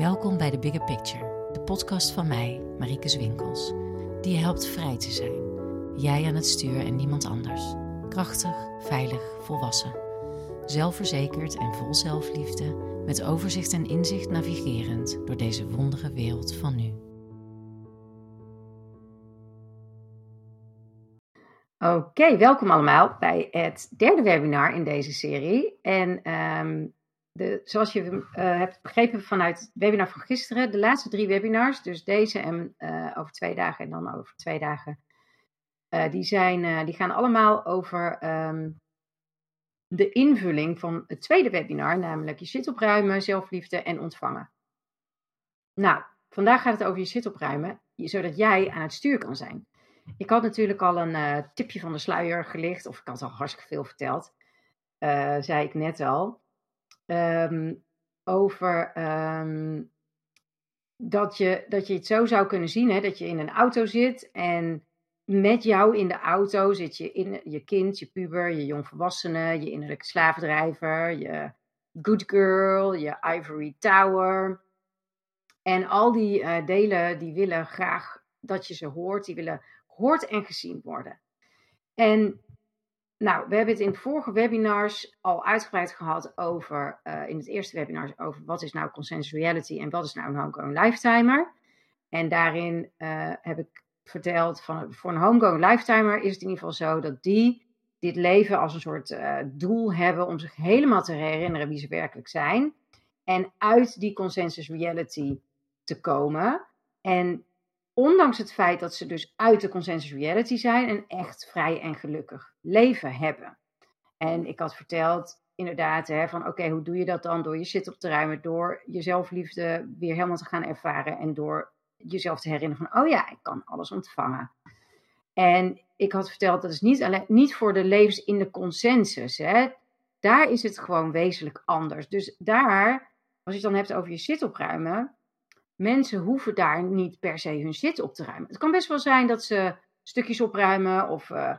Welkom bij The Bigger Picture, de podcast van mij, Marieke Zwinkels, die je helpt vrij te zijn. Jij aan het stuur en niemand anders. Krachtig, veilig, volwassen. Zelfverzekerd en vol zelfliefde, met overzicht en inzicht navigerend door deze wondere wereld van nu. Oké, welkom allemaal bij het derde webinar in deze serie. En ehm, zoals je uh, hebt begrepen vanuit het webinar van gisteren, de laatste drie webinars, dus deze en uh, over twee dagen en dan over twee dagen, uh, die, zijn, die gaan allemaal over um, de invulling van het tweede webinar, namelijk je zit opruimen, zelfliefde en ontvangen. Nou, vandaag gaat het over je zit opruimen, zodat jij aan het stuur kan zijn. Ik had natuurlijk al een tipje van de sluier gelicht, of ik had al hartstikke veel verteld, zei ik net al um, over um, dat, je, dat je het zo zou kunnen zien, hè, dat je in een auto zit en met jou in de auto zit je, in, je kind, je puber, je jongvolwassene, je innerlijke slavendrijver, je good girl, je ivory tower. En al die uh, delen die willen graag dat je ze hoort, die willen gehoord en gezien worden. En nou, we hebben het in vorige webinars al uitgebreid gehad over, uh, in het eerste webinar, over wat is nou consensus reality en wat is nou een homegrown lifetimer. En daarin uh, heb ik verteld van voor een homegrown lifetimer is het in ieder geval zo dat die dit leven als een soort uh, doel hebben om zich helemaal te herinneren wie ze werkelijk zijn. En uit die consensus reality te komen. En ondanks het feit dat ze dus uit de consensus reality zijn, een echt vrij en gelukkig leven hebben. En ik had verteld, inderdaad, hè, van oké, hoe doe je dat dan? Door je zit op te ruimen, door je zelfliefde weer helemaal te gaan ervaren en door jezelf te herinneren van, oh ja, ik kan alles ontvangen. En ik had verteld, dat is niet, alleen, niet voor de levens in de consensus. Hè. Daar is het gewoon wezenlijk anders. Dus daar, als je het dan hebt over je zit opruimen, mensen hoeven daar niet per se hun zit op te ruimen. Het kan best wel zijn dat ze stukjes opruimen of. Uh,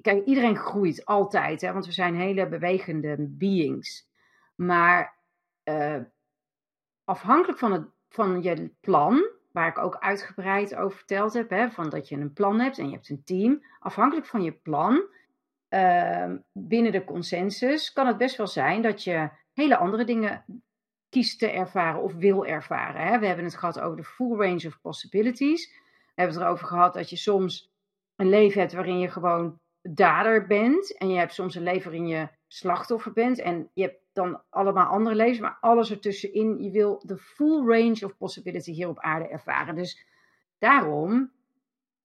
kijk, iedereen groeit altijd, hè, want we zijn hele bewegende beings. Maar uh, afhankelijk van, het, van je plan, waar ik ook uitgebreid over verteld heb, hè, van dat je een plan hebt en je hebt een team, afhankelijk van je plan. Uh, binnen de consensus kan het best wel zijn dat je hele andere dingen te ervaren of wil ervaren. Hè? We hebben het gehad over de full range of possibilities. We hebben het erover gehad dat je soms een leven hebt waarin je gewoon dader bent. En je hebt soms een leven waarin je slachtoffer bent. En je hebt dan allemaal andere levens, maar alles ertussenin. Je wil de full range of possibility hier op aarde ervaren. Dus daarom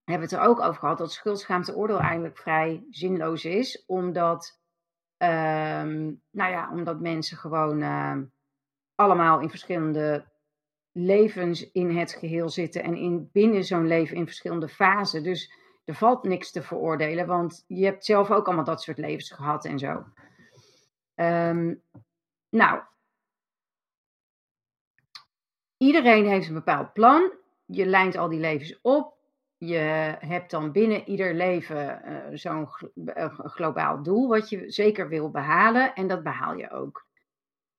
hebben we het er ook over gehad dat schuldschaamte oordeel eigenlijk vrij zinloos is. Omdat, um, nou ja, omdat mensen gewoon... Uh, allemaal in verschillende levens in het geheel zitten en in, binnen zo'n leven in verschillende fasen. Dus er valt niks te veroordelen, want je hebt zelf ook allemaal dat soort levens gehad en zo. Um, nou, iedereen heeft een bepaald plan. Je lijnt al die levens op. Je hebt dan binnen ieder leven uh, zo'n globaal doel wat je zeker wil behalen en dat behaal je ook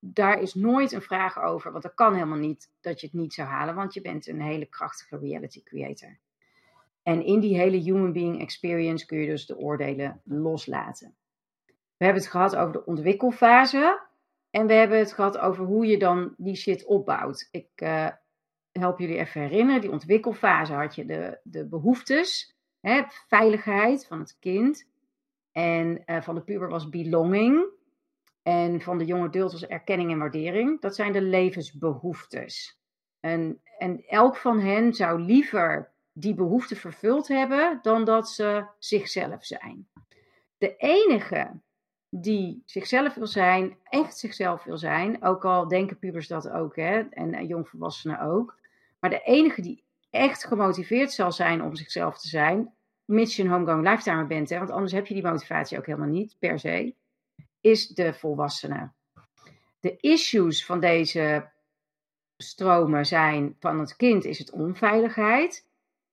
daar is nooit een vraag over, want dat kan helemaal niet dat je het niet zou halen, want je bent een hele krachtige reality creator. En in die hele human being experience kun je dus de oordelen loslaten. We hebben het gehad over de ontwikkelfase en we hebben het gehad over hoe je dan die shit opbouwt. Ik uh, help jullie even herinneren, die ontwikkelfase had je de, de behoeftes, hè, veiligheid van het kind. En uh, van de puber was belonging. En van de jonge adult erkenning en waardering. Dat zijn de levensbehoeftes. En, en elk van hen zou liever die behoefte vervuld hebben dan dat ze zichzelf zijn. De enige die zichzelf wil zijn, echt zichzelf wil zijn, ook al denken pubers dat ook hè, en jongvolwassenen ook, maar de enige die echt gemotiveerd zal zijn om zichzelf te zijn, mits je een homegrown lifetimer bent, hè, want anders heb je die motivatie ook helemaal niet per se, is de volwassene. De issues van deze stromen zijn van het kind is het onveiligheid,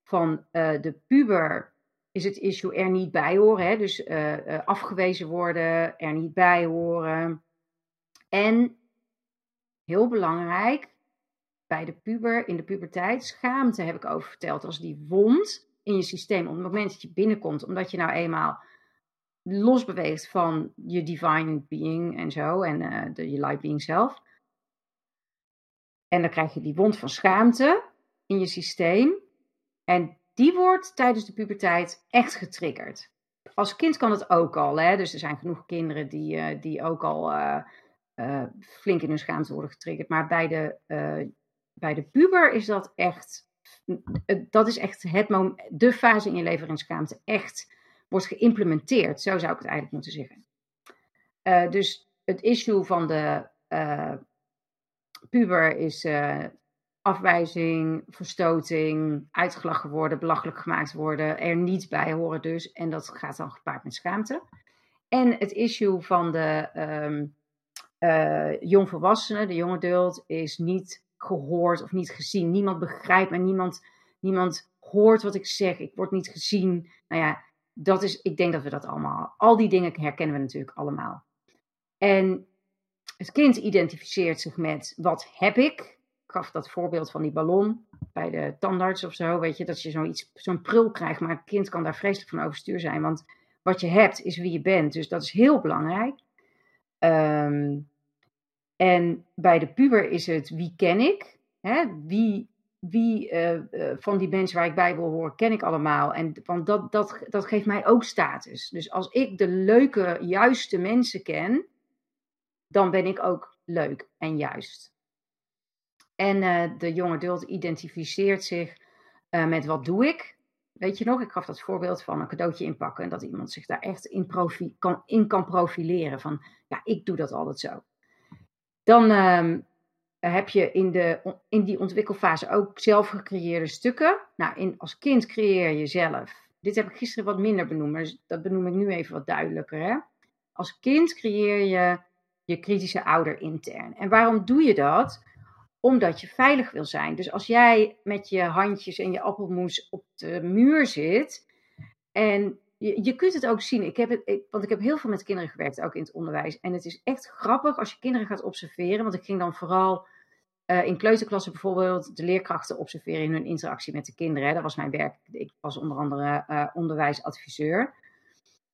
van uh, de puber is het issue er niet bij horen, hè? dus uh, uh, afgewezen worden, er niet bij horen. En heel belangrijk, bij de puber, in de puberteit. Schaamte heb ik over verteld als die wond in je systeem op het moment dat je binnenkomt, omdat je nou eenmaal losbeweegt van je divine being en zo, en uh, de, je light being zelf. En dan krijg je die wond van schaamte in je systeem. En die wordt tijdens de puberteit echt getriggerd. Als kind kan het ook al, hè? dus er zijn genoeg kinderen die, uh, die ook al uh, flink in hun schaamte worden getriggerd. Maar bij de, bij de puber is dat echt, dat is echt het de fase in je leven waarin schaamte echt wordt geïmplementeerd. Zo zou ik het eigenlijk moeten zeggen. Uh, dus het issue van de uh, puber is uh, afwijzing, verstoting, uitgelachen worden, belachelijk gemaakt worden, er niet bij horen dus. En dat gaat dan gepaard met schaamte. En het issue van de um, jongvolwassenen, de jonge adult, is niet gehoord of niet gezien. Niemand begrijpt me, niemand, niemand hoort wat ik zeg. Ik word niet gezien. Nou ja, dat is, ik denk dat we dat allemaal, al die dingen herkennen we natuurlijk allemaal. En het kind identificeert zich met wat heb ik. Ik gaf dat voorbeeld van die ballon bij de tandarts of zo. Weet je, dat je zoiets, zo'n prul krijgt. Maar een kind kan daar vreselijk van overstuur zijn. Want wat je hebt is wie je bent. Dus dat is heel belangrijk. Um, en bij de puber is het wie ken ik? Hè? Wie, wie uh, van die mensen waar ik bij wil horen, ken ik allemaal. En want dat, dat, dat geeft mij ook status. Dus als ik de leuke, juiste mensen ken, dan ben ik ook leuk en juist. En uh, de jonge adult identificeert zich met wat doe ik. Weet je nog, ik gaf dat voorbeeld van een cadeautje inpakken. En dat iemand zich daar echt in, kan, in kan profileren. Van ja, ik doe dat altijd zo. Dan um, heb je in, de, in die ontwikkelfase ook zelf gecreëerde stukken. Nou, in, als kind creëer je zelf. Dit heb ik gisteren wat minder benoemd, maar dat benoem ik nu even wat duidelijker. Hè? Als kind creëer je je kritische ouder intern. En waarom doe je dat? Omdat je veilig wil zijn. Dus als jij met je handjes en je appelmoes op de muur zit en je, kunt het ook zien. Ik heb het, want ik heb heel veel met kinderen gewerkt, ook in het onderwijs. En het is echt grappig als je kinderen gaat observeren. Want ik ging dan vooral uh, in kleuterklassen bijvoorbeeld de leerkrachten observeren in hun interactie met de kinderen. Dat was mijn werk. Ik was onder andere uh, onderwijsadviseur.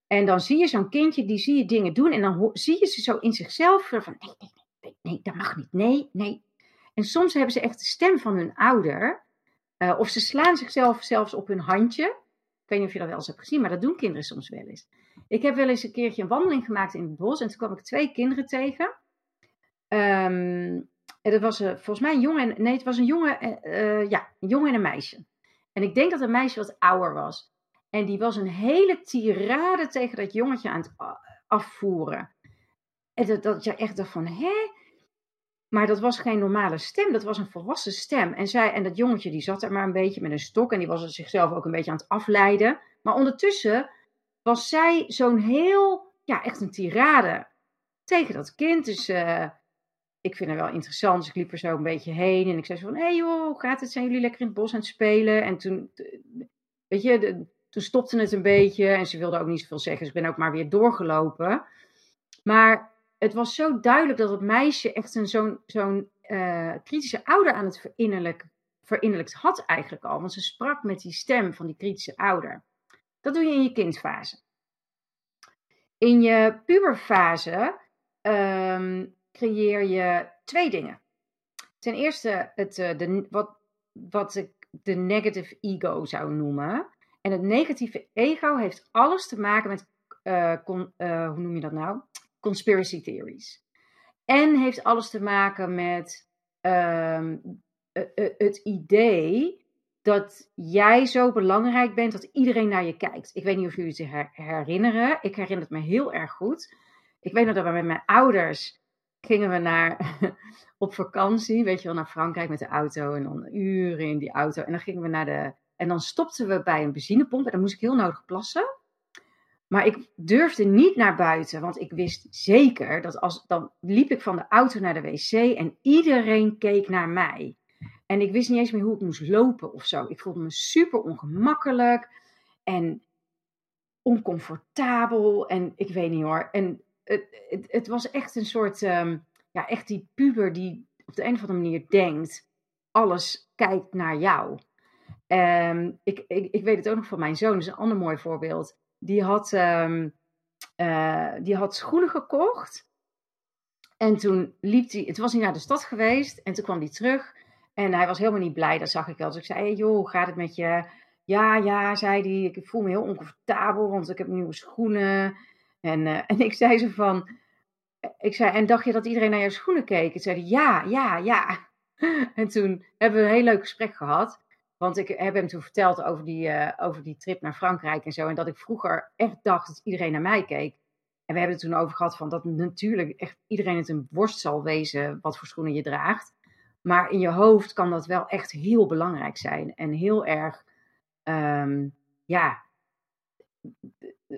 En dan zie je zo'n kindje, die zie je dingen doen. En dan zie je ze zo in zichzelf van, nee, nee, nee, nee, dat mag niet. Nee, nee. En soms hebben ze echt de stem van hun ouder. Uh, of ze slaan zichzelf zelfs op hun handje. Ik weet niet of je dat wel eens hebt gezien, maar dat doen kinderen soms wel eens. Ik heb wel eens een keertje een wandeling gemaakt in het bos en toen kwam ik twee kinderen tegen. Um, en dat was uh, volgens mij een jongen en nee, het was een jongen, uh, ja, een jongen en een meisje. En ik denk dat een meisje wat ouder was. En die was een hele tirade tegen dat jongetje aan het afvoeren. En dat, dat je echt dacht van, hè? Maar dat was geen normale stem, dat was een volwassen stem. En, zij, en dat jongetje die zat er maar een beetje met een stok en die was zichzelf ook een beetje aan het afleiden. Maar ondertussen was zij zo'n heel, ja, echt een tirade tegen dat kind. Dus uh, ik vind het wel interessant, dus ik liep er zo een beetje heen. En ik zei zo van, hé hey joh, hoe gaat het? Zijn jullie lekker in het bos aan het spelen? En toen, weet je, toen stopte het een beetje en ze wilde ook niet zoveel zeggen. Dus ik ben ook maar weer doorgelopen. Maar het was zo duidelijk dat het meisje echt een zo'n zo'n uh, kritische ouder aan het verinnerlijk, verinnerlijkt had eigenlijk al. Want ze sprak met die stem van die kritische ouder. Dat doe je in je kindfase. In je puberfase um, creëer je twee dingen. Ten eerste het, uh, de, wat, wat ik de negative ego zou noemen. En het negatieve ego heeft alles te maken met, uh, hoe noem je dat nou? Conspiracy theories. En heeft alles te maken met um, het idee dat jij zo belangrijk bent dat iedereen naar je kijkt. Ik weet niet of jullie het her herinneren. Ik herinner het me heel erg goed. Ik weet nog dat we met mijn ouders gingen we naar, op vakantie, weet je wel, naar Frankrijk met de auto. En dan uren in die auto. En dan gingen we naar de. En dan stopten we bij een benzinepomp. En dan moest ik heel nodig plassen. Maar ik durfde niet naar buiten, want ik wist zeker dat als. Dan liep ik van de auto naar de wc en iedereen keek naar mij. En ik wist niet eens meer hoe ik moest lopen of zo. Ik voelde me super ongemakkelijk en oncomfortabel. En ik weet niet hoor. En het, het, het was echt een soort. Um, ja, echt die puber die op de een of andere manier denkt. alles kijkt naar jou. Ehm, ik, ik, ik weet het ook nog van mijn zoon, dat is een ander mooi voorbeeld. Die had, ehm, eh, die had schoenen gekocht. En toen liep hij, het was hij naar de stad geweest en toen kwam hij terug. En hij was helemaal niet blij, dat zag ik wel. Dus ik zei, joh, gaat het met je? Ja, ja, zei hij, ik voel me heel oncomfortabel, want ik heb nieuwe schoenen. En, uh, en ik zei ze van, ik zei, en dacht je dat iedereen naar jouw schoenen keek? En zei ja, ja, ja. En toen hebben we een heel leuk gesprek gehad. Want ik heb hem toen verteld over die, uh, over die trip naar Frankrijk en zo. En dat ik vroeger echt dacht dat iedereen naar mij keek. En we hebben het toen over gehad van dat natuurlijk echt iedereen het een worst zal wezen wat voor schoenen je draagt. Maar in je hoofd kan dat wel echt heel belangrijk zijn. En heel erg, um, ja,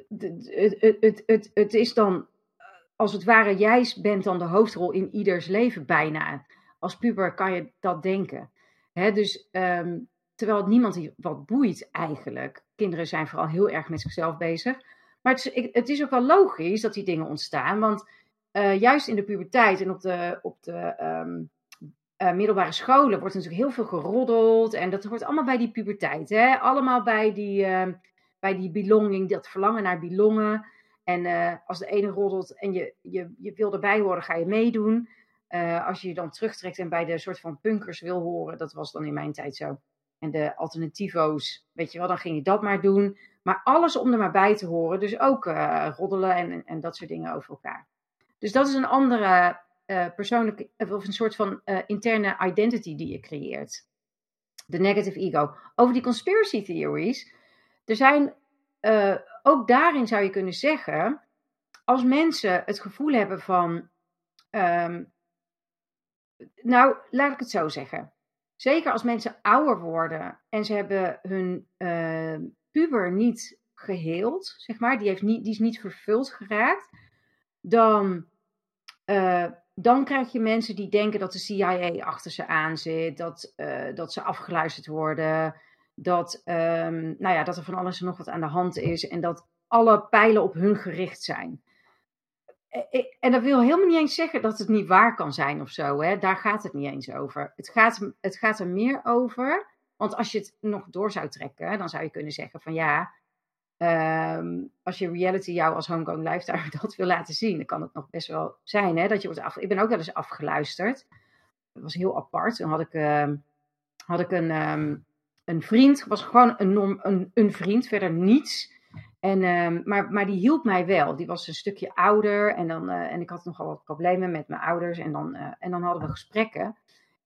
het, het, het, het, is dan als het ware, jij bent dan de hoofdrol in ieders leven bijna. Als puber kan je dat denken. Dus um, terwijl het niemand wat boeit eigenlijk. Kinderen zijn vooral heel erg met zichzelf bezig. Maar het is, het is ook wel logisch dat die dingen ontstaan. Want uh, juist in de puberteit en op de, op de um, uh, middelbare scholen wordt natuurlijk heel veel geroddeld. En dat hoort allemaal bij die puberteit. Hè? Allemaal bij die, uh, bij die belonging, dat verlangen naar belongen. En uh, als de ene roddelt en je, je, je wil erbij horen, ga je meedoen. Als je je dan terugtrekt en bij de soort van punkers wil horen, dat was dan in mijn tijd zo. En de alternativo's, weet je wel, dan ging je dat maar doen. Maar alles om er maar bij te horen. Dus ook uh, roddelen en, en dat soort dingen over elkaar. Dus dat is een andere persoonlijke, of een soort van interne identity die je creëert. De negative ego. Over die conspiracy theories. Er zijn ook daarin zou je kunnen zeggen, als mensen het gevoel hebben van, um, nou, laat ik het zo zeggen. Zeker als mensen ouder worden en ze hebben hun uh, puber niet geheeld, zeg maar, die, heeft niet, die is niet vervuld geraakt, dan, uh, dan krijg je mensen die denken dat de CIA achter ze aan zit, dat, uh, dat ze afgeluisterd worden, dat, um, nou ja, dat er van alles en nog wat aan de hand is en dat alle pijlen op hun gericht zijn. En dat wil helemaal niet eens zeggen dat het niet waar kan zijn of zo. Hè? Daar gaat het niet eens over. Het gaat, het gaat er meer over. Want als je het nog door zou trekken, dan zou je kunnen zeggen van ja. Um, als je reality jou als homegrown lifetime dat wil laten zien, dan kan het nog best wel zijn hè, dat je wordt af. Ik ben ook wel eens afgeluisterd. Dat was heel apart. Toen had ik, uh, had ik een, um, een vriend, was gewoon een, een, een vriend, verder niets. En, uh, maar, maar die hielp mij wel. Die was een stukje ouder en, dan, uh, en ik had nogal wat problemen met mijn ouders. En dan, uh, en dan hadden we gesprekken.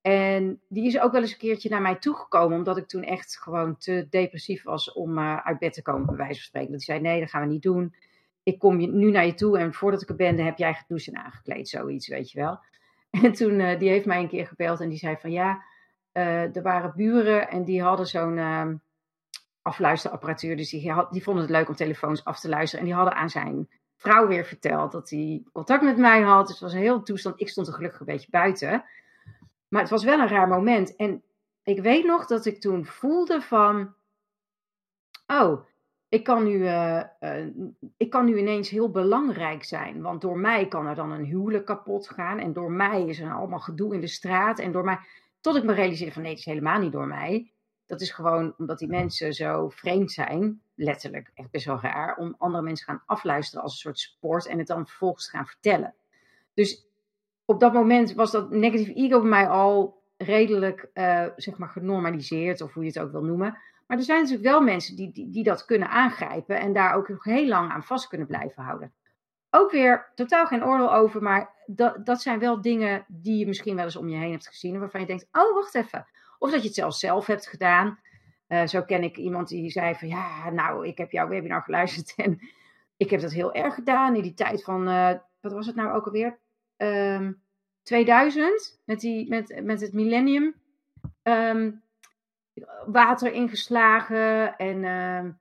En die is ook wel eens een keertje naar mij toegekomen, omdat ik toen echt gewoon te depressief was om uit bed te komen, bij wijze van spreken. Dat hij zei: Nee, dat gaan we niet doen. Ik kom nu naar je toe en voordat ik er ben, heb jij gedoucht en aangekleed, zoiets, weet je wel. En toen, die heeft mij een keer gebeld en die zei: Van ja, er waren buren en die hadden zo'n ehm, afluisterapparatuur. Dus die, die vonden het leuk om telefoons af te luisteren. En die hadden aan zijn vrouw weer verteld dat hij contact met mij had. Dus het was een heel toestand. Ik stond er gelukkig een beetje buiten. Maar het was wel een raar moment. En ik weet nog dat ik toen voelde van... Oh, ik kan nu, uh, uh, ik kan nu ineens heel belangrijk zijn. Want door mij kan er dan een huwelijk kapot gaan. En door mij is er allemaal gedoe in de straat. En door mij... Tot ik me realiseerde van nee, het is helemaal niet door mij. Dat is gewoon omdat die mensen zo vreemd zijn, letterlijk, echt best wel raar, om andere mensen gaan afluisteren als een soort sport en het dan vervolgens gaan vertellen. Dus op dat moment was dat negative ego bij mij al redelijk, uh, zeg maar, genormaliseerd, of hoe je het ook wil noemen. Maar er zijn natuurlijk wel mensen die, die, die dat kunnen aangrijpen en daar ook nog heel lang aan vast kunnen blijven houden. Ook weer totaal geen oordeel over, maar dat, dat zijn wel dingen die je misschien wel eens om je heen hebt gezien. Waarvan je denkt: oh, wacht even. Of dat je het zelfs zelf hebt gedaan. Uh, zo ken ik iemand die zei van ja, nou, ik heb jouw webinar geluisterd en ik heb dat heel erg gedaan in die tijd van, uh, wat was het nou ook alweer? Um, 2000, met, die, met, met het millennium. Um, water ingeslagen en uh,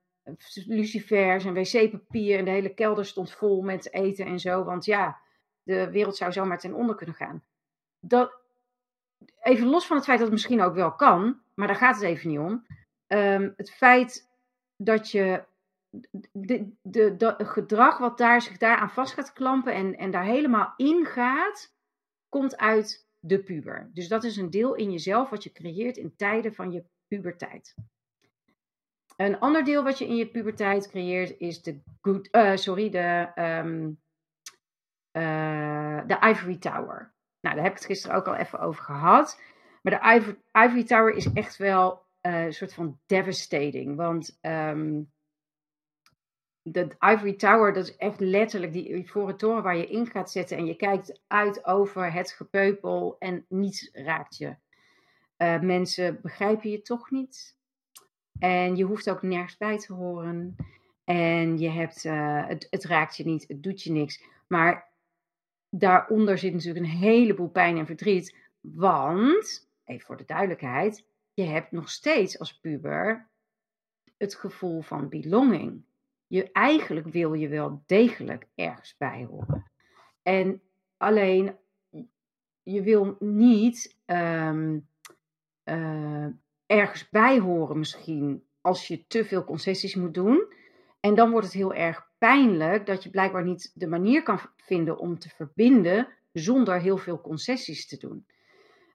lucifers en wc-papier en de hele kelder stond vol met eten en zo. Want ja, de wereld zou zomaar ten onder kunnen gaan. Dat, even los van het feit dat het misschien ook wel kan, maar daar gaat het even niet om. Um, het feit dat je de, de, gedrag wat daar zich daaraan vast gaat klampen en, en daar helemaal in gaat, komt uit de puber. Dus dat is een deel in jezelf wat je creëert in tijden van je puberteit. Een ander deel wat je in je puberteit creëert is de uh, sorry, de, um, uh, de Ivory Tower. Nou, daar heb ik het gisteren ook al even over gehad. Maar de Ivory, Tower is echt wel uh, een soort van devastating. Want um, de Ivory Tower, dat is echt letterlijk die ivoren toren waar je in gaat zetten. En je kijkt uit over het gepeupel en niets raakt je. Uh, mensen begrijpen je toch niet. En je hoeft ook nergens bij te horen. En je hebt, uh, het, het raakt je niet, het doet je niks. Maar daaronder zit natuurlijk een heleboel pijn en verdriet. Want, even voor de duidelijkheid, je hebt nog steeds als puber het gevoel van belonging. Je, eigenlijk wil je wel degelijk ergens bij horen. En alleen, je wil niet um, uh, ergens bij horen misschien als je te veel concessies moet doen. En dan wordt het heel erg pijnlijk dat je blijkbaar niet de manier kan vinden om te verbinden zonder heel veel concessies te doen.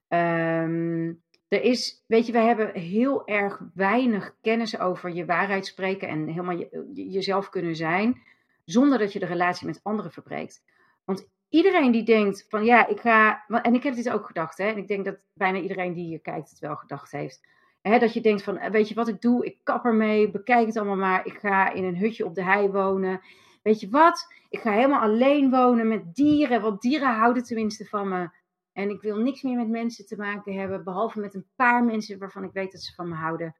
Um, er is, weet je, we hebben heel erg weinig kennis over je waarheid spreken en helemaal je, jezelf kunnen zijn, zonder dat je de relatie met anderen verbreekt. Want iedereen die denkt van ja, ik ga, en ik heb dit ook gedacht, hè, en ik denk dat bijna iedereen die hier kijkt het wel gedacht heeft. Dat je denkt van, weet je wat ik doe? Ik kap ermee, bekijk het allemaal maar. Ik ga in een hutje op de hei wonen. Weet je wat? Ik ga helemaal alleen wonen met dieren, want dieren houden tenminste van me. En ik wil niks meer met mensen te maken hebben, behalve met een paar mensen waarvan ik weet dat ze van me houden.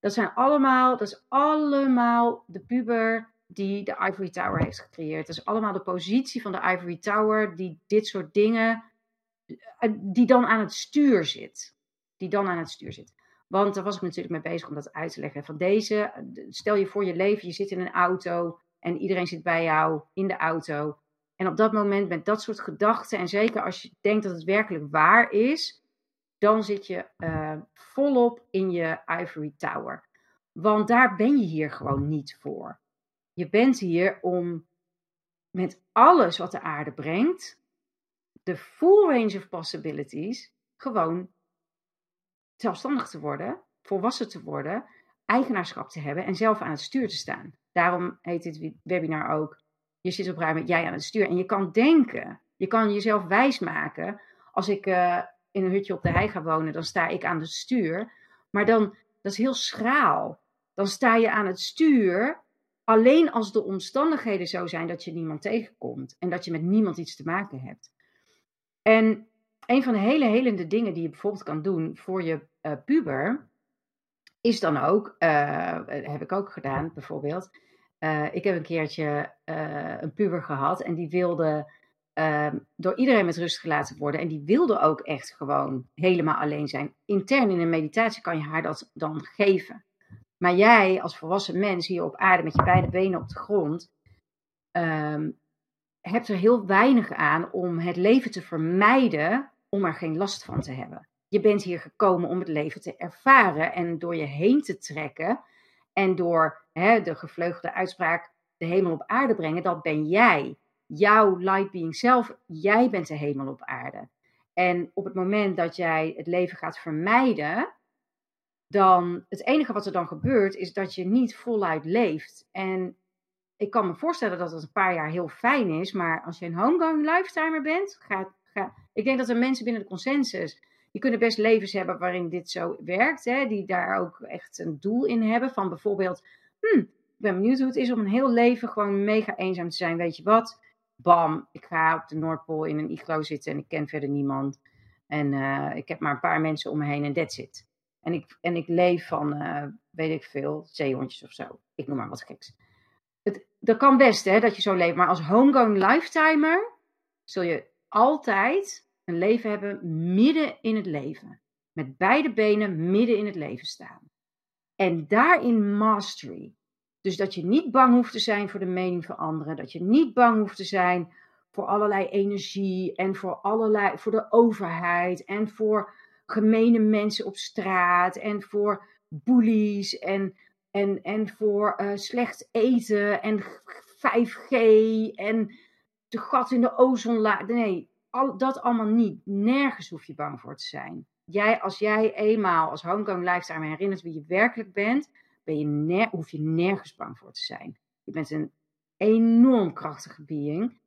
Dat zijn allemaal, dat is allemaal de puber die de Ivory Tower heeft gecreëerd. Dat is allemaal de positie van de Ivory Tower die dit soort dingen, eh, die dan aan het stuur zit. Die dan aan het stuur zit. Want daar was ik natuurlijk mee bezig om dat uit te leggen. Van deze, stel je voor je leven, je zit in een auto en iedereen zit bij jou in de auto. En op dat moment met dat soort gedachten, en zeker als je denkt dat het werkelijk waar is, dan zit je uh, volop in je ivory tower. Want daar ben je hier gewoon niet voor. Je bent hier om met alles wat de aarde brengt, de full range of possibilities, gewoon zelfstandig te worden, volwassen te worden, eigenaarschap te hebben en zelf aan het stuur te staan. Daarom heet dit webinar ook je zit op ruim met jij aan het stuur. En je kan denken, je kan jezelf wijsmaken. Als ik uh, in een hutje op de hei ga wonen, dan sta ik aan het stuur. Maar dan, dat is heel schraal. Dan sta je aan het stuur alleen als de omstandigheden zo zijn dat je niemand tegenkomt. En dat je met niemand iets te maken hebt. En een van de hele helende dingen die je bijvoorbeeld kan doen voor je uh, puber, is dan ook, uh, heb ik ook gedaan bijvoorbeeld, uh, ik heb een keertje een puber gehad en die wilde uh, door iedereen met rust gelaten worden. En die wilde ook echt gewoon helemaal alleen zijn. Intern in een meditatie kan je haar dat dan geven. Maar jij als volwassen mens hier op aarde met je beide benen op de grond, um, hebt er heel weinig aan om het leven te vermijden om er geen last van te hebben. Je bent hier gekomen om het leven te ervaren en door je heen te trekken en door hè, de gevleugelde uitspraak de hemel op aarde brengen, dat ben jij. Jouw light being zelf, jij bent de hemel op aarde. En op het moment dat jij het leven gaat vermijden, dan het enige wat er dan gebeurt is dat je niet voluit leeft. En ik kan me voorstellen dat het een paar jaar heel fijn is, maar als je een homegoing lifetimer bent, ik denk dat er mensen binnen de consensus je kunt best levens hebben waarin dit zo werkt, hè, die daar ook echt een doel in hebben. Van bijvoorbeeld, hm, ik ben benieuwd hoe het is om een heel leven gewoon mega eenzaam te zijn. Weet je wat? Bam, ik ga op de Noordpool in een iglo zitten en ik ken verder niemand. En uh, ik heb maar een paar mensen om me heen en that's it. En ik, en ik leef van, uh, weet ik veel, zeehondjes of zo. Ik noem maar wat geks. Het, dat kan best, hè, dat je zo leeft. Maar als homegrown lifetimer zul je altijd een leven hebben midden in het leven. Met beide benen midden in het leven staan. En daarin mastery. Dus dat je niet bang hoeft te zijn voor de mening van anderen. Dat je niet bang hoeft te zijn voor allerlei energie en voor allerlei voor de overheid en voor gemene mensen op straat en voor bullies en, en, en voor uh, slecht eten en 5G en de gat in de ozonlaag. Nee, al, dat allemaal niet. Nergens hoef je bang voor te zijn. Jij, als jij eenmaal als homegoing lifetime herinnert wie je werkelijk bent, ben je hoef je nergens bang voor te zijn. Je bent een enorm krachtige being.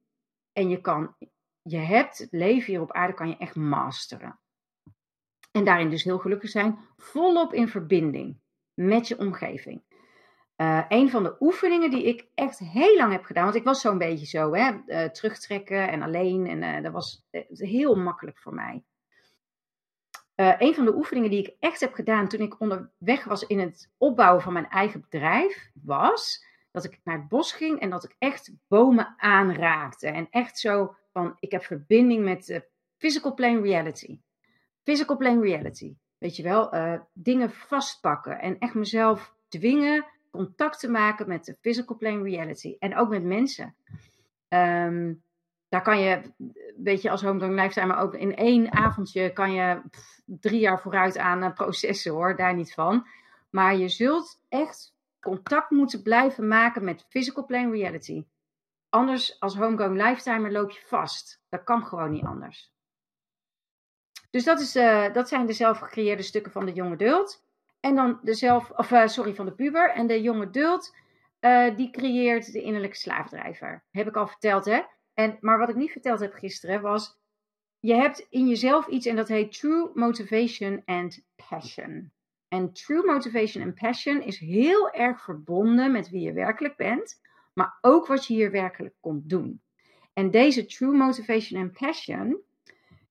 En je kan, je hebt het leven hier op aarde kan je echt masteren. En daarin dus heel gelukkig zijn, volop in verbinding met je omgeving. Uh, een van de oefeningen die ik echt heel lang heb gedaan, want ik was zo'n beetje zo, hè, uh, terugtrekken en alleen. En uh, dat was heel makkelijk voor mij. een van de oefeningen die ik echt heb gedaan toen ik onderweg was in het opbouwen van mijn eigen bedrijf, was dat ik naar het bos ging en dat ik echt bomen aanraakte. En echt zo van, ik heb verbinding met physical plane reality. Physical plane reality. Weet je wel, dingen vastpakken en echt mezelf dwingen contact te maken met de physical plane reality. En ook met mensen. Ehm, daar kan je, weet je, als homegoing lifestyle, maar ook in één avondje kan je drie jaar vooruit aan uh, processen hoor, daar niet van. Maar je zult echt contact moeten blijven maken met physical plane reality. Anders als homegoing lifetimer loop je vast. Dat kan gewoon niet anders. Dus dat, is, uh, dat zijn de zelfgecreëerde stukken van de jonge duld. En dan de zelf, of uh, sorry, van de puber. En de jonge dult, uh, die creëert de innerlijke slaafdrijver. Heb ik al verteld, hè? En, maar wat ik niet verteld heb gisteren was, je hebt in jezelf iets en dat heet true motivation and passion. En true motivation and passion is heel erg verbonden met wie je werkelijk bent, maar ook wat je hier werkelijk komt doen. En deze true motivation and passion,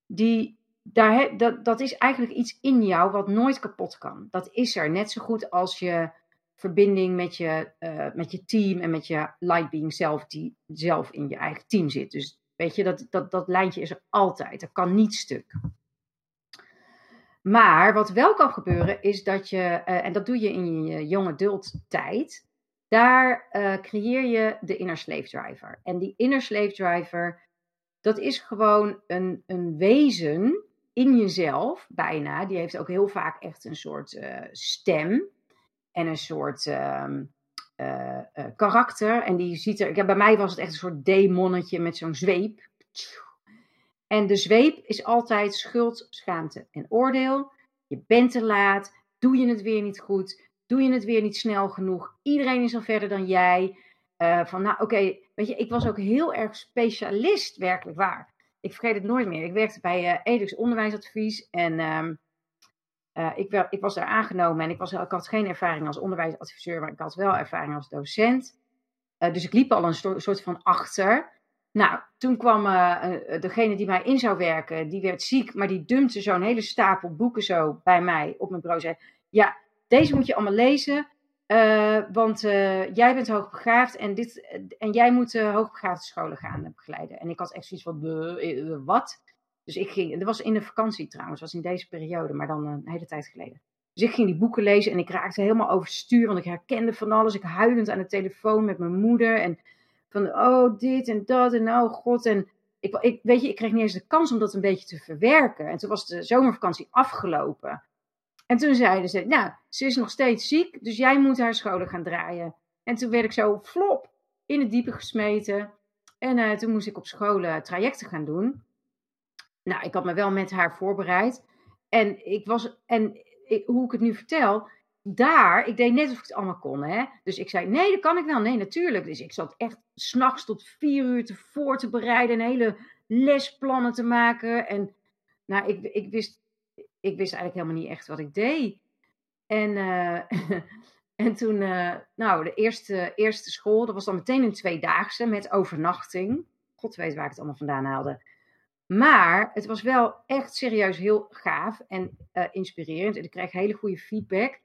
die daar, dat, dat is eigenlijk iets in jou wat nooit kapot kan. Dat is er net zo goed als je verbinding met je, uh, met je team en met je light being zelf, die zelf in je eigen team zit. Dus weet je, dat, dat, dat lijntje is er altijd. Dat kan niet stuk. Maar wat wel kan gebeuren is dat je, uh, en dat doe je in je jonge adult tijd, daar uh, creëer je de inner slave driver. En die inner slave driver, dat is gewoon een, een wezen in jezelf bijna. Die heeft ook heel vaak echt een soort uh, stem en een soort uh, uh, karakter. En die ziet er, ja, bij mij was het echt een soort demonnetje met zo'n zweep. En de zweep is altijd schuld, schaamte en oordeel. Je bent te laat, doe je het weer niet goed, doe je het weer niet snel genoeg. Iedereen is al verder dan jij. van nou, oké, weet je, ik was ook heel erg specialist, werkelijk waar ik vergeet het nooit meer. Ik werkte bij uh, Onderwijsadvies en um, uh, ik, ik, was daar aangenomen en ik, was, had geen ervaring als onderwijsadviseur, maar ik had wel ervaring als docent. Uh, dus ik liep al een soort van achter. Nou, toen kwam degene die mij in zou werken, die werd ziek, maar die dumpte zo'n hele stapel boeken zo bij mij op mijn bureau. Zei, ja, deze moet je allemaal lezen. Uh, want uh, jij bent hoogbegaafd en, dit, en jij moet uh, hoogbegaafde scholen gaan begeleiden. En ik had echt zoiets van, wat? Dus ik ging, dat was in de vakantie trouwens, was in deze periode, maar dan een hele tijd geleden. Dus ik ging die boeken lezen en ik raakte helemaal overstuur, want ik herkende van alles. Ik huilend aan de telefoon met mijn moeder en van, oh, dit en dat en oh god. En ik, ik, weet je, ik kreeg niet eens de kans om dat een beetje te verwerken. En toen was de zomervakantie afgelopen. En toen zeiden ze, nou, ze is nog steeds ziek, dus jij moet haar scholen gaan draaien. En toen werd ik zo flop in het diepe gesmeten. En uh, toen moest ik op school uh, trajecten gaan doen. Nou, ik had me wel met haar voorbereid. En ik was, en ik, hoe ik het nu vertel, daar, ik deed net of ik het allemaal kon. Hè? Dus ik zei, nee, dat kan ik wel. Nee, natuurlijk. Dus ik zat echt s'nachts tot vier uur te voor te bereiden. En hele lesplannen te maken. En nou, ik, ik wist ik wist eigenlijk helemaal niet echt wat ik deed. En, uh, en toen, uh, nou, de eerste, eerste school, dat was dan meteen een tweedaagse met overnachting. God weet waar ik het allemaal vandaan haalde. Maar het was wel echt serieus heel gaaf en uh, inspirerend. En ik kreeg hele goede feedback.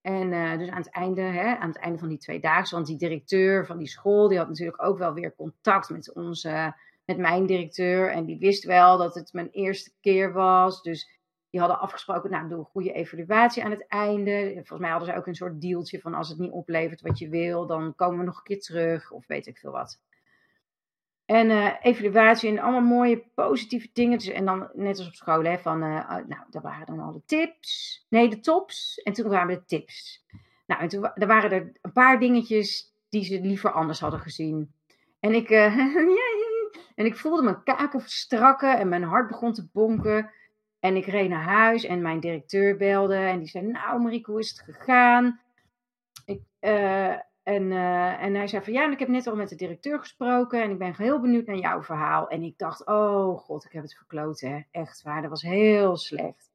En dus aan het einde, hè, aan het einde van die tweedaagse, want die directeur van die school, die had natuurlijk ook wel weer contact met onze, met mijn directeur. En die wist wel dat het mijn eerste keer was. Dus die hadden afgesproken, nou, doe een goede evaluatie aan het einde. Volgens mij hadden ze ook een soort dealtje van als het niet oplevert wat je wil, dan komen we nog een keer terug of weet ik veel wat. En uh, evaluatie en allemaal mooie positieve dingen. Dus, en dan net als op school, hè, van, uh, nou, daar waren dan al de tips. Nee, de tops. En toen kwamen de tips. Nou, en toen er waren er een paar dingetjes die ze liever anders hadden gezien. En ik, uh, En ik voelde mijn kaken verstrakken en mijn hart begon te bonken. En ik reed naar huis en mijn directeur belde en die zei, nou Marieke, hoe is het gegaan? Ik, uh, en, uh, en hij zei van, ja, ik heb net al met de directeur gesproken en ik ben heel benieuwd naar jouw verhaal. En ik dacht, oh god, ik heb het verkloot, hè. Echt waar, dat was heel slecht.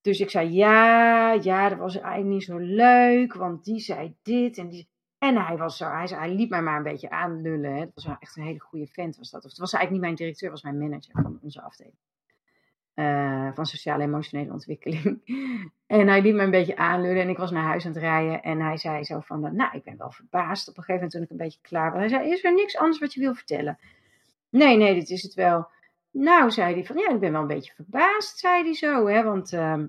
Dus ik zei, ja, ja, dat was eigenlijk niet zo leuk, want die zei dit en die... En hij was zo, hij, hij liet mij maar een beetje aanlullen. Dat was echt een hele goede vent was dat. Of het was eigenlijk niet mijn directeur, het was mijn manager van onze afdeling. Uh, van sociale emotionele ontwikkeling. en hij liet me een beetje aanlullen en ik was naar huis aan het rijden. En hij zei zo van, nou, ik ben wel verbaasd op een gegeven moment toen ik een beetje klaar was. Hij zei, is er niks anders wat je wil vertellen? Nee, nee, dit is het wel. Nou, zei hij van, ja, ik ben wel een beetje verbaasd, zei hij zo. Hè, want uh,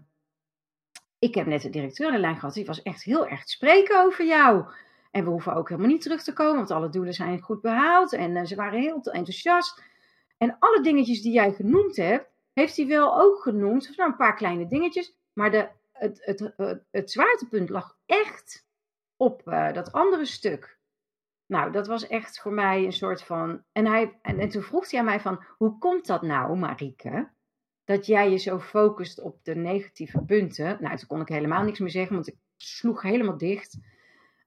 ik heb net de directeur aan de lijn gehad. Die was echt heel erg te spreken over jou. En we hoeven ook helemaal niet terug te komen, want alle doelen zijn goed behaald. En uh, ze waren heel enthousiast. En alle dingetjes die jij genoemd hebt, heeft hij wel ook genoemd. Nou, een paar kleine dingetjes. Maar de, het, het, het, zwaartepunt lag echt op uh, dat andere stuk. Nou, dat was echt voor mij een soort van. En, hij, en, en toen vroeg hij aan mij van: hoe komt dat nou, Marieke? Dat jij je zo focust op de negatieve punten. Nou, toen kon ik helemaal niks meer zeggen, want ik sloeg helemaal dicht.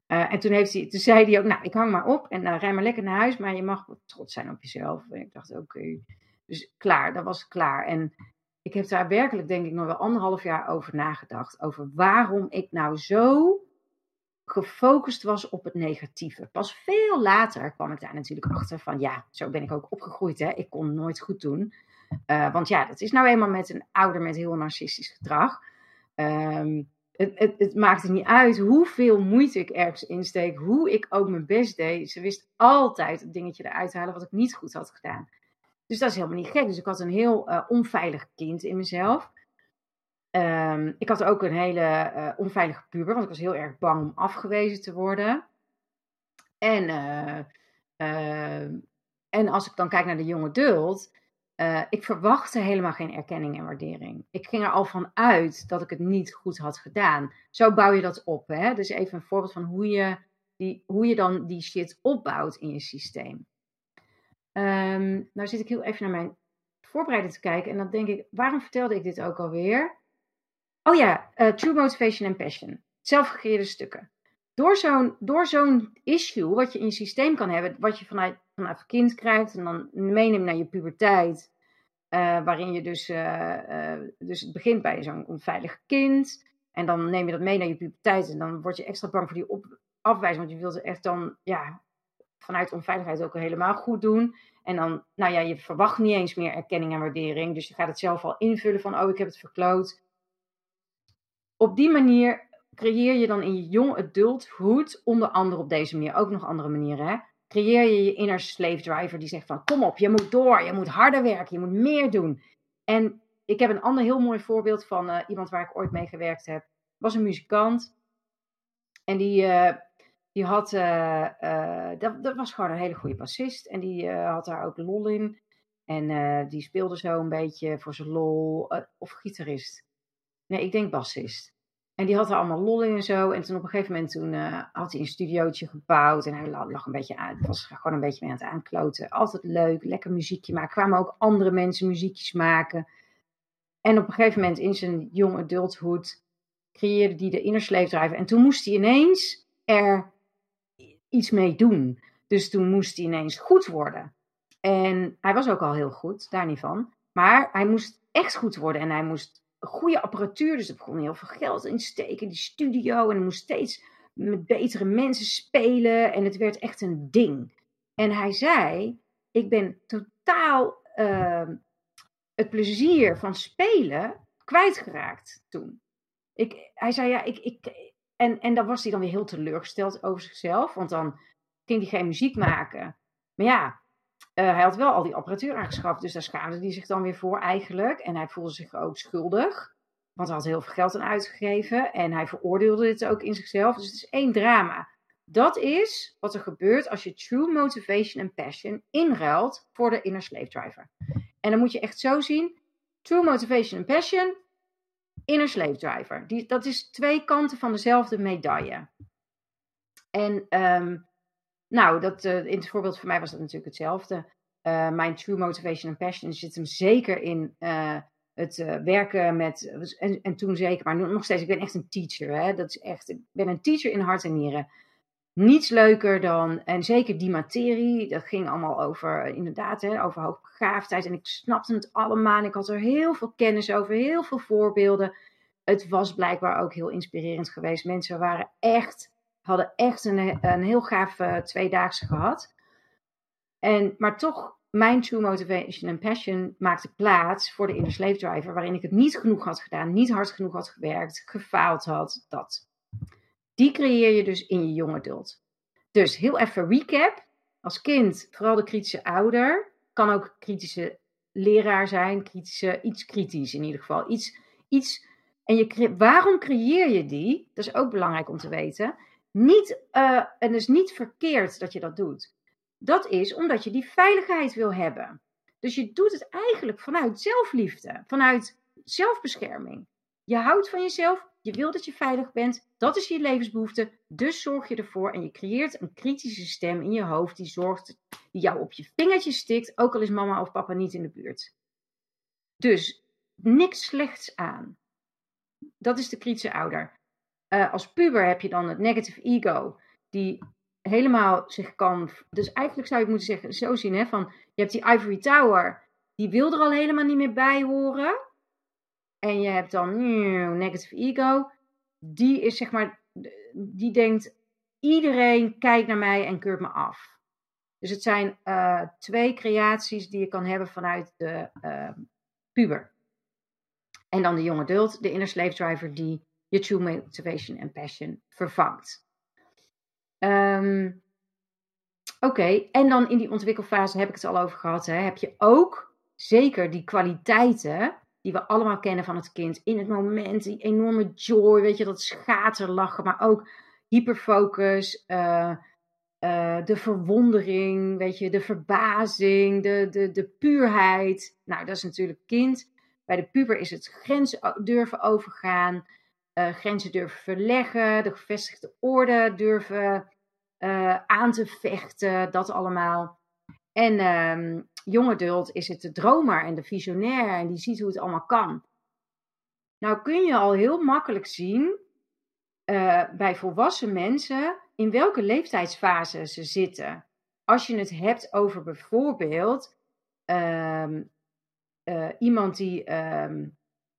Uh, en toen, heeft hij, toen zei hij ook: Nou, ik hang maar op en uh, rij maar lekker naar huis, maar je mag trots zijn op jezelf. En ik dacht: Oké. Dus klaar, dat was klaar. En ik heb daar werkelijk, denk ik, nog wel anderhalf jaar over nagedacht. Over waarom ik nou zo gefocust was op het negatieve. Pas veel later kwam ik daar natuurlijk achter van, ja, zo ben ik ook opgegroeid. Hè? Ik kon nooit goed doen. Uh, want ja, dat is nou eenmaal met een ouder met heel narcistisch gedrag. Um, het, het, het maakte niet uit hoeveel moeite ik ergens insteek, hoe ik ook mijn best deed. Ze wist altijd het dingetje eruit te halen wat ik niet goed had gedaan. Dus dat is helemaal niet gek. Dus ik had een heel uh, onveilig kind in mezelf. Um, ik had ook een hele uh, onveilige puber, want ik was heel erg bang om afgewezen te worden. En, uh, en als ik dan kijk naar de jonge adult, ik verwachtte helemaal geen erkenning en waardering. Ik ging er al van uit dat ik het niet goed had gedaan. Zo bouw je dat op. Hè? Dus even een voorbeeld van hoe je, die, hoe je dan die shit opbouwt in je systeem. Um, nou zit ik heel even naar mijn voorbereiding te kijken en dan denk ik, waarom vertelde ik dit ook alweer? Oh ja, uh, True Motivation and Passion. Zelfgecreëerde stukken. Door zo'n, door zo'n issue wat je in je systeem kan hebben, wat je vanuit, vanuit kind krijgt en dan meeneemt naar je puberteit, uh, waarin je dus, uh, dus het begint bij zo'n onveilig kind en dan neem je dat mee naar je puberteit en dan word je extra bang voor die afwijzing, want je wilt echt dan ja, vanuit onveiligheid ook helemaal goed doen. En dan, nou ja, je verwacht niet eens meer erkenning en waardering. Dus je gaat het zelf al invullen van, oh, ik heb het verkloot. Op die manier creëer je dan in je jong adulthood, onder andere op deze manier, ook nog andere manieren, hè, creëer je je inner slave driver die zegt van, kom op, je moet door, je moet harder werken, je moet meer doen. En ik heb een ander heel mooi voorbeeld van uh, iemand waar ik ooit mee gewerkt heb. Was een muzikant. En die, uh, die had, uh, uh, dat, dat, was gewoon een hele goede bassist. En die uh, had daar ook lol in. En die speelde zo een beetje voor zijn lol. of gitarist. Nee, ik denk bassist. En die had er allemaal lol in en zo. En toen op een gegeven moment toen, had hij een studiootje gebouwd. En hij lag een beetje aan. Was gewoon een beetje mee aan het aankloten. Altijd leuk, lekker muziekje maken. Kwamen ook andere mensen muziekjes maken. En op een gegeven moment in zijn young adulthood creëerde hij de inner slave. En toen moest hij ineens er iets mee doen. Dus toen moest hij ineens goed worden. En hij was ook al heel goed, daar niet van. Maar hij moest echt goed worden en hij moest goede apparatuur. Dus er begon heel veel geld in steken, die studio. En hij moest steeds met betere mensen spelen. En het werd echt een ding. En hij zei: Ik ben totaal uh, het plezier van spelen kwijtgeraakt toen. Ik, hij zei: Ja, ik, ik, en, en dan was hij dan weer heel teleurgesteld over zichzelf. Want dan ging hij geen muziek maken. Maar ja, uh, hij had wel al die apparatuur aangeschaft. Dus daar schaamde hij zich dan weer voor eigenlijk. En hij voelde zich ook schuldig. Want hij had heel veel geld aan uitgegeven. En hij veroordeelde dit ook in zichzelf. Dus het is één drama. Dat is wat er gebeurt als je true motivation en passion inruilt voor de inner slave driver. En dan moet je echt zo zien. True motivation en passion inner slave driver. Die, dat is twee kanten van dezelfde medaille. En um, nou, dat, uh, in het voorbeeld voor mij was dat natuurlijk hetzelfde. uh, mijn True Motivation and Passion zit hem zeker in uh, het werken met, en, en, toen zeker, maar nog steeds, ik ben echt een teacher. Hè? Dat is echt, ik ben een teacher in hart en nieren. Niets leuker dan, en zeker die materie, dat ging allemaal over, inderdaad, hè, over hoogbegaafdheid. En ik snapte het allemaal. Ik had er heel veel kennis over, heel veel voorbeelden. Het was blijkbaar ook heel inspirerend geweest. Mensen waren echt, hadden echt een, een heel gaaf tweedaagse gehad. En, maar toch, mijn true motivation en passion maakte plaats voor de inner slave driver, waarin ik het niet genoeg had gedaan, niet hard genoeg had gewerkt, gefaald had, dat. Die creëer je dus in je adult. Dus heel even recap. Als kind, vooral de kritische ouder, kan ook kritische leraar zijn, iets kritisch in ieder geval. Iets, iets, en je, waarom creëer je die? Dat is ook belangrijk om te weten. Niet, uh, en is niet verkeerd dat je dat doet. Dat is omdat je die veiligheid wil hebben. Dus je doet het eigenlijk vanuit zelfliefde, vanuit zelfbescherming. Je houdt van jezelf, je wil dat je veilig bent, dat is je levensbehoefte, dus zorg je ervoor en je creëert een kritische stem in je hoofd die zorgt, die jou op je vingertje stikt, ook al is mama of papa niet in de buurt. Dus niks slechts aan. Dat is de kritische ouder. Uh, als puber heb je dan het negative ego, die helemaal zich kan. Dus eigenlijk zou je moeten zeggen, zo zien, hè, van je hebt die Ivory Tower, die wil er al helemaal niet meer bij horen. En je hebt dan negative ego, die is zeg maar, die denkt, iedereen kijkt naar mij en keurt me af. Dus het zijn uh, twee creaties die je kan hebben vanuit de uh, puber. En dan de jonge adult, de inner slave driver, die je true motivation en passion vervangt. Um, Oké, en dan in die ontwikkelfase heb ik het al over gehad. Hè, heb je ook zeker die kwaliteiten die we allemaal kennen van het kind. In het moment, die enorme joy, weet je, dat schaterlachen, maar ook hyperfocus, uh, de verwondering, weet je, de verbazing, de, de, de puurheid. Nou, dat is natuurlijk kind. Bij de puber is het grenzen durven overgaan, uh, grenzen durven verleggen, de gevestigde orde durven aan te vechten, dat allemaal. En um, jong adult is het de dromer en de visionair en die ziet hoe het allemaal kan. Nou kun je al heel makkelijk zien uh, bij volwassen mensen in welke leeftijdsfase ze zitten. Als je het hebt over bijvoorbeeld um, uh, iemand die um,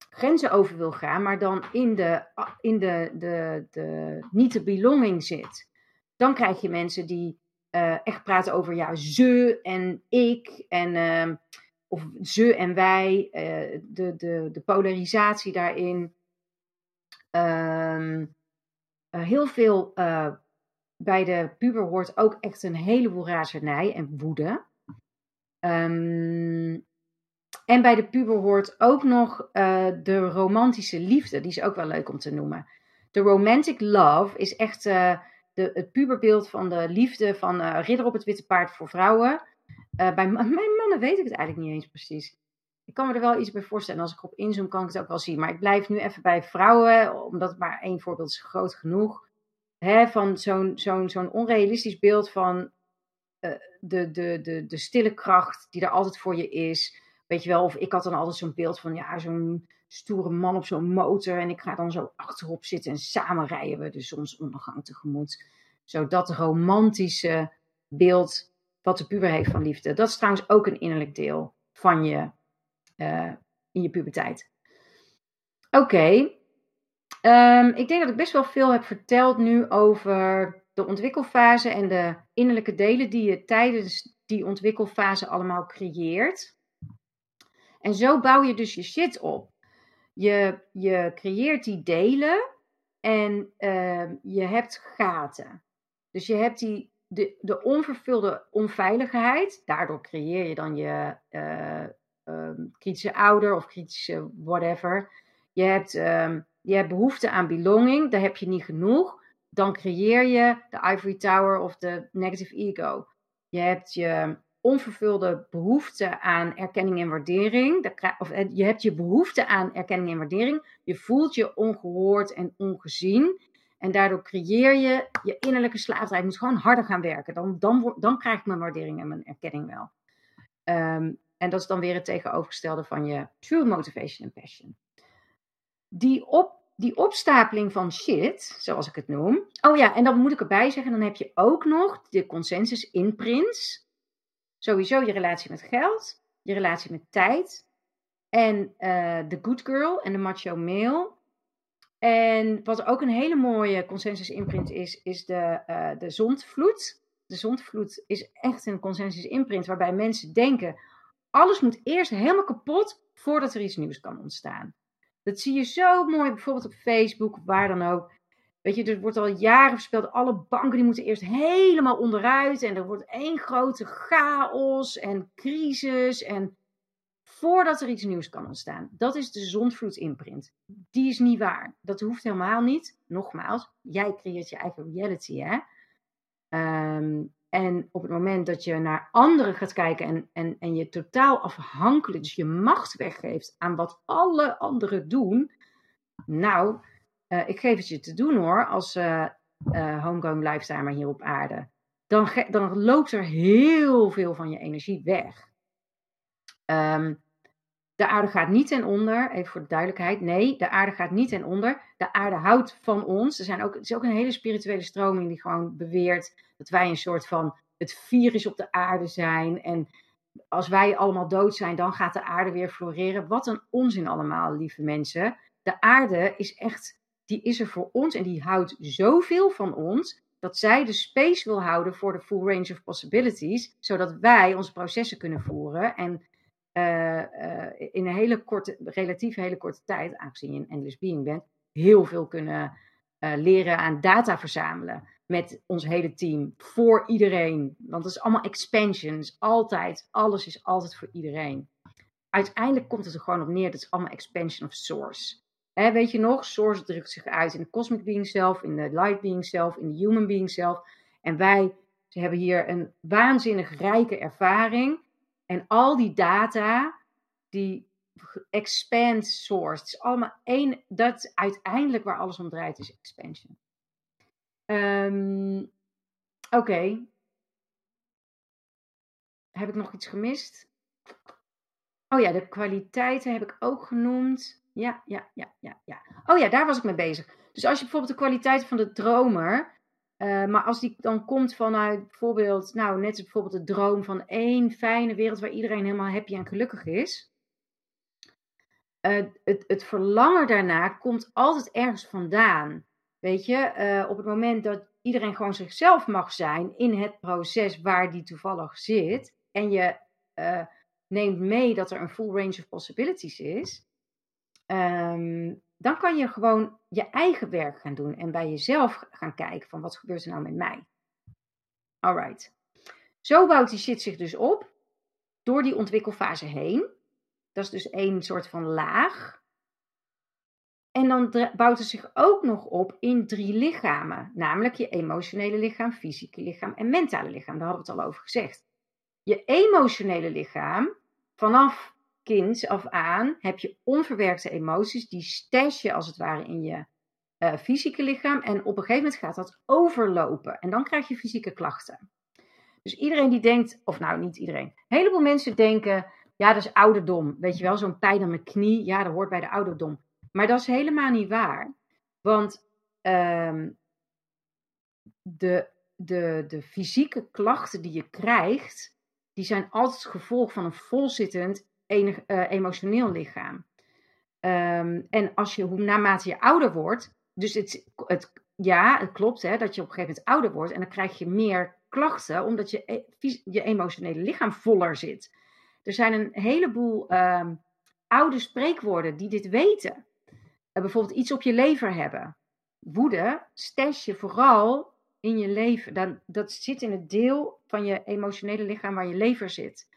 grenzen over wil gaan, maar dan in de, in de, de, de niet de belonging zit. Dan krijg je mensen die uh, echt praten over ja, ze en ik en uh, of ze en wij, uh, de, de, de polarisatie daarin. Um, heel veel bij de puber hoort ook echt een heleboel razernij en woede. Um, en bij de puber hoort ook nog de romantische liefde. Die is ook wel leuk om te noemen. De romantic love is echt de, het puberbeeld van de liefde van uh, ridder op het witte paard voor vrouwen. Uh, bij mijn mannen weet ik het eigenlijk niet eens precies. Ik kan me er wel iets bij voorstellen. Als ik op inzoom kan ik het ook wel zien. Maar ik blijf nu even bij vrouwen, omdat het maar één voorbeeld is groot genoeg. Hè, van zo'n zo'n zo'n onrealistisch beeld van uh, de, de, de, de stille kracht die er altijd voor je is. Weet je wel, of ik had dan altijd zo'n beeld van ja, zo'n stoere man op zo'n motor. En ik ga dan zo achterop zitten en samen rijden we de zonsondergang tegemoet. Zo dat romantische beeld wat de puber heeft van liefde. Dat is trouwens ook een innerlijk deel van je uh, in je puberteit. Oké. Um, ik denk dat ik best wel veel heb verteld nu over de ontwikkelfase en de innerlijke delen die je tijdens die ontwikkelfase allemaal creëert. En zo bouw je dus je shit op. Je, je creëert die delen en uh, je hebt gaten. Dus je hebt die, de, de onvervulde onveiligheid. Daardoor creëer je dan je uh, um, kritische ouder of kritische whatever. Je hebt, um, je hebt behoefte aan belonging. Daar heb je niet genoeg. Dan creëer je de ivory tower of de negative ego. Je hebt je onvervulde behoefte aan erkenning en waardering. Of eh, je hebt je behoefte aan erkenning en waardering. Je voelt je ongehoord en ongezien. En daardoor creëer je je innerlijke slaafdrijd. Je moet gewoon harder gaan werken. Dan, dan, dan krijg ik mijn waardering en mijn erkenning wel. Ehm, en dat is dan weer het tegenovergestelde van je true motivation en passion. Die, op, die opstapeling van shit, zoals ik het noem. Oh ja, en dan moet ik erbij zeggen, dan heb je ook nog de consensus imprints. Sowieso je relatie met geld, je relatie met tijd. En de good girl en de macho male. En wat ook een hele mooie consensus imprint is, is de, uh, de zondvloed. De zondvloed is echt een consensus imprint waarbij mensen denken: alles moet eerst helemaal kapot voordat er iets nieuws kan ontstaan. Dat zie je zo mooi bijvoorbeeld op Facebook, waar dan ook. Weet je, er wordt al jaren voorspeld, alle banken die moeten eerst helemaal onderuit. En er wordt één grote chaos en crisis. En voordat er iets nieuws kan ontstaan. Dat is de zondvloed-imprint. Die is niet waar. Dat hoeft helemaal niet. Nogmaals, jij creëert je eigen reality, hè. Um, en op het moment dat je naar anderen gaat kijken en, en, en je totaal afhankelijk, dus je macht weggeeft aan wat alle anderen doen. Nou, uh, ik geef het je te doen hoor, als uh, uh, lifestyle hier op aarde. Dan, dan loopt er heel veel van je energie weg. Um, de aarde gaat niet ten onder, even voor de duidelijkheid. Nee, de aarde gaat niet ten onder. De aarde houdt van ons. Er, zijn ook, er is ook een hele spirituele stroming die gewoon beweert dat wij een soort van het virus op de aarde zijn. En als wij allemaal dood zijn, dan gaat de aarde weer floreren. Wat een onzin allemaal, lieve mensen. De aarde is echt, die is er voor ons en die houdt zoveel van ons. Dat zij de space wil houden voor de full range of possibilities. Zodat wij onze processen kunnen voeren. En uh, uh, in een hele korte, relatief hele korte tijd, aangezien je een endless being bent, heel veel kunnen uh, leren aan data verzamelen met ons hele team, voor iedereen. Want het is allemaal expansions, altijd, alles is altijd voor iedereen. Uiteindelijk komt het er gewoon op neer, dat is allemaal expansion of source. Weet je nog, source drukt zich uit in de cosmic being zelf, in de light being zelf, in de human being zelf. En wij hebben hier een waanzinnig rijke ervaring en al die data, die expand source, het is allemaal één, dat is uiteindelijk waar alles om draait, is expansion. Um, Oké. Heb ik nog iets gemist? Oh ja, de kwaliteiten heb ik ook genoemd. Ja, ja, ja, ja, ja. Oh ja, daar was ik mee bezig. Dus als je bijvoorbeeld de kwaliteiten van de dromer uh, maar als die dan komt vanuit bijvoorbeeld, nou net als bijvoorbeeld de droom van één fijne wereld waar iedereen helemaal happy en gelukkig is. Uh, het, het verlangen daarna komt altijd ergens vandaan. Weet je, uh, op het moment dat iedereen gewoon zichzelf mag zijn in het proces waar die toevallig zit. En je neemt mee dat er een full range of possibilities is. Um, dan kan je gewoon je eigen werk gaan doen en bij jezelf gaan kijken van wat gebeurt er nou met mij. Alright. Zo bouwt die shit zich dus op door die ontwikkelfase heen. Dat is dus één soort van laag. En dan bouwt het zich ook nog op in drie lichamen. Namelijk je emotionele lichaam, fysieke lichaam en mentale lichaam. Daar hadden we het al over gezegd. Je emotionele lichaam, vanaf kind af aan heb je onverwerkte emoties, die stash je als het ware in je uh, fysieke lichaam. En op een gegeven moment gaat dat overlopen. En dan krijg je fysieke klachten. Dus iedereen die denkt, of nou niet iedereen, een heleboel mensen denken, ja dat is ouderdom. Weet je wel, zo'n pijn aan mijn knie, ja dat hoort bij de ouderdom. Maar dat is helemaal niet waar. Want um, de, de, de fysieke klachten die je krijgt, die zijn altijd gevolg van een volzittend enig, uh, emotioneel lichaam. Um, en als je, hoe naarmate je ouder wordt, dus het, het, ja, het klopt hè, dat je op een gegeven moment ouder wordt en dan krijg je meer klachten omdat je, e, je emotionele lichaam voller zit. Er zijn een heleboel um, oude spreekwoorden die dit weten. Uh, bijvoorbeeld iets op je lever hebben. Woede stash je vooral in je leven. Dan, dat zit in het deel van je emotionele lichaam waar je lever zit.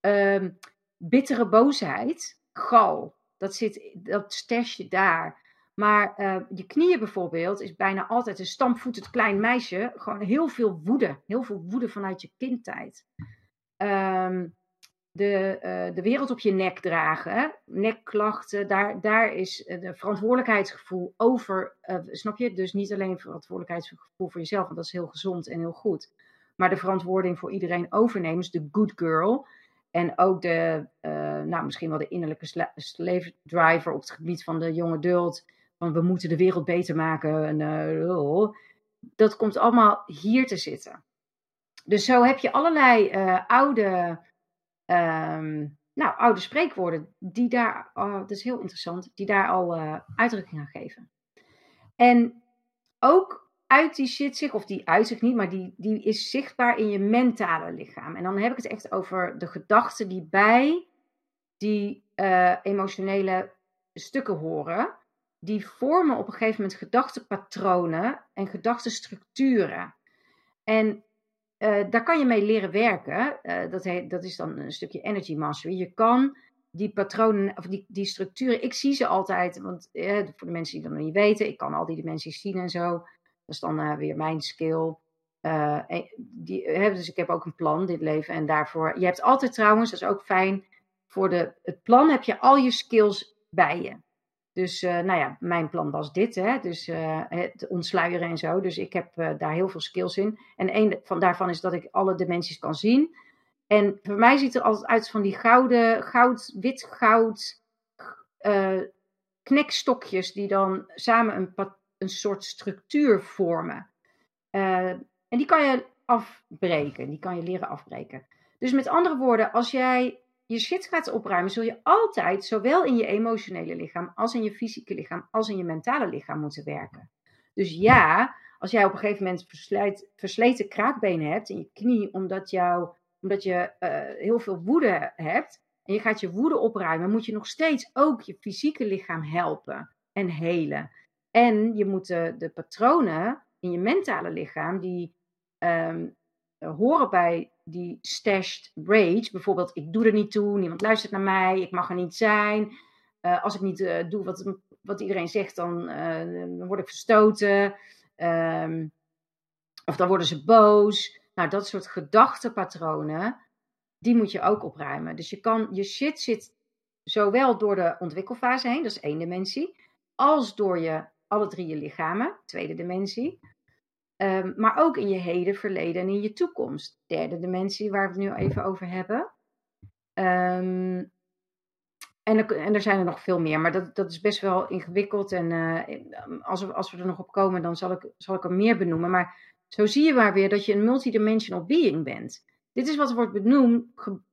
Um, bittere boosheid, gal, dat, zit, dat stash je daar. Maar uh, je knieën bijvoorbeeld is bijna altijd een stampvoetend klein meisje. Gewoon heel veel woede. Heel veel woede vanuit je kindtijd. Um, de, uh, de wereld op je nek dragen, nekklachten, daar, daar is de verantwoordelijkheidsgevoel over, snap je? Dus niet alleen verantwoordelijkheidsgevoel voor jezelf, want dat is heel gezond en heel goed. Maar de verantwoording voor iedereen overnemen, dus de good girl, En ook de, nou, misschien wel de innerlijke slave driver op het gebied van de jonge adult. Van we moeten de wereld beter maken. En, oh, dat komt allemaal hier te zitten. Dus zo heb je allerlei oude ehm, nou, oude spreekwoorden, die daar, dat is heel interessant, die daar al uitdrukking aan geven. En ook uit die shit zich, of die uit zich niet, maar die, die is zichtbaar in je mentale lichaam. En dan heb ik het echt over de gedachten die bij die uh, emotionele stukken horen. Die vormen op een gegeven moment gedachtenpatronen en gedachtenstructuren. En uh, daar kan je mee leren werken. Uh, dat, dat is dan een stukje energy mastery. Je kan die patronen, of die, die structuren, ik zie ze altijd, want voor de mensen die dat nog niet weten, ik kan al die dimensies zien en zo. Dat is dan weer mijn skill. die, dus ik heb ook een plan, dit leven, en daarvoor, je hebt altijd trouwens, dat is ook fijn, voor de, het plan heb je al je skills bij je. Dus uh, nou ja, mijn plan was dit, hè? dus uh, ontsluieren en zo. Dus ik heb daar heel veel skills in. En een van daarvan is dat ik alle dimensies kan zien. En voor mij ziet er altijd uit van die gouden, goud, wit goud knekstokjes die dan samen een, een soort structuur vormen. en die kan je afbreken, die kan je leren afbreken. Dus met andere woorden, als jij je shit gaat opruimen, zul je altijd, zowel in je emotionele lichaam, als in je fysieke lichaam, als in je mentale lichaam moeten werken. Dus ja, als jij op een gegeven moment versleten kraakbenen hebt in je knie, omdat, jou, omdat je uh, heel veel woede hebt, en je gaat je woede opruimen, moet je nog steeds ook je fysieke lichaam helpen en helen. En je moet de, de patronen in je mentale lichaam, die um, horen bij die stashed rage. Bijvoorbeeld, ik doe er niet toe, niemand luistert naar mij, ik mag er niet zijn. Uh, als ik niet doe wat, wat iedereen zegt, dan, dan word ik verstoten. Um, of dan worden ze boos. Nou, dat soort gedachtenpatronen, die moet je ook opruimen. Dus je kan, je shit zit zowel door de ontwikkelfase heen, dat is één dimensie, als door je alle drie je lichamen, tweede dimensie. Um, maar ook in je heden, verleden en in je toekomst. Derde dimensie, waar we het nu even over hebben. Um, en, er, en er zijn er nog veel meer, maar dat, dat is best wel ingewikkeld. En uh, als, we, als we er nog op komen, dan zal ik, zal ik er meer benoemen. Maar zo zie je maar weer dat je een multidimensional being bent. Dit is wat wordt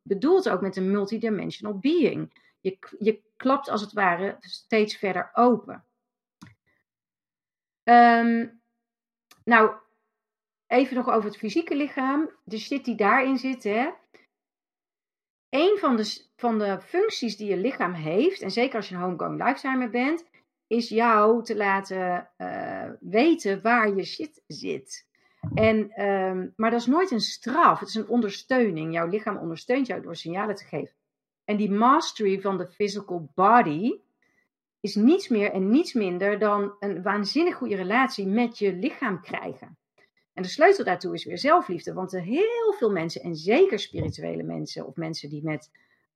bedoeld ook met een multidimensional being. Je, je klapt als het ware steeds verder open. Um, nou, even nog over het fysieke lichaam. De shit die daarin zit, hè. Een van de, van de functies die je lichaam heeft, en zeker als je een homegoing lifetimer bent, is jou te laten uh, weten waar je shit zit. En, um, maar dat is nooit een straf, het is een ondersteuning. Jouw lichaam ondersteunt jou door signalen te geven. En die mastery van de physical body, is niets meer en niets minder dan een waanzinnig goede relatie met je lichaam krijgen. En de sleutel daartoe is weer zelfliefde. Want er heel veel mensen, en zeker spirituele mensen of mensen die met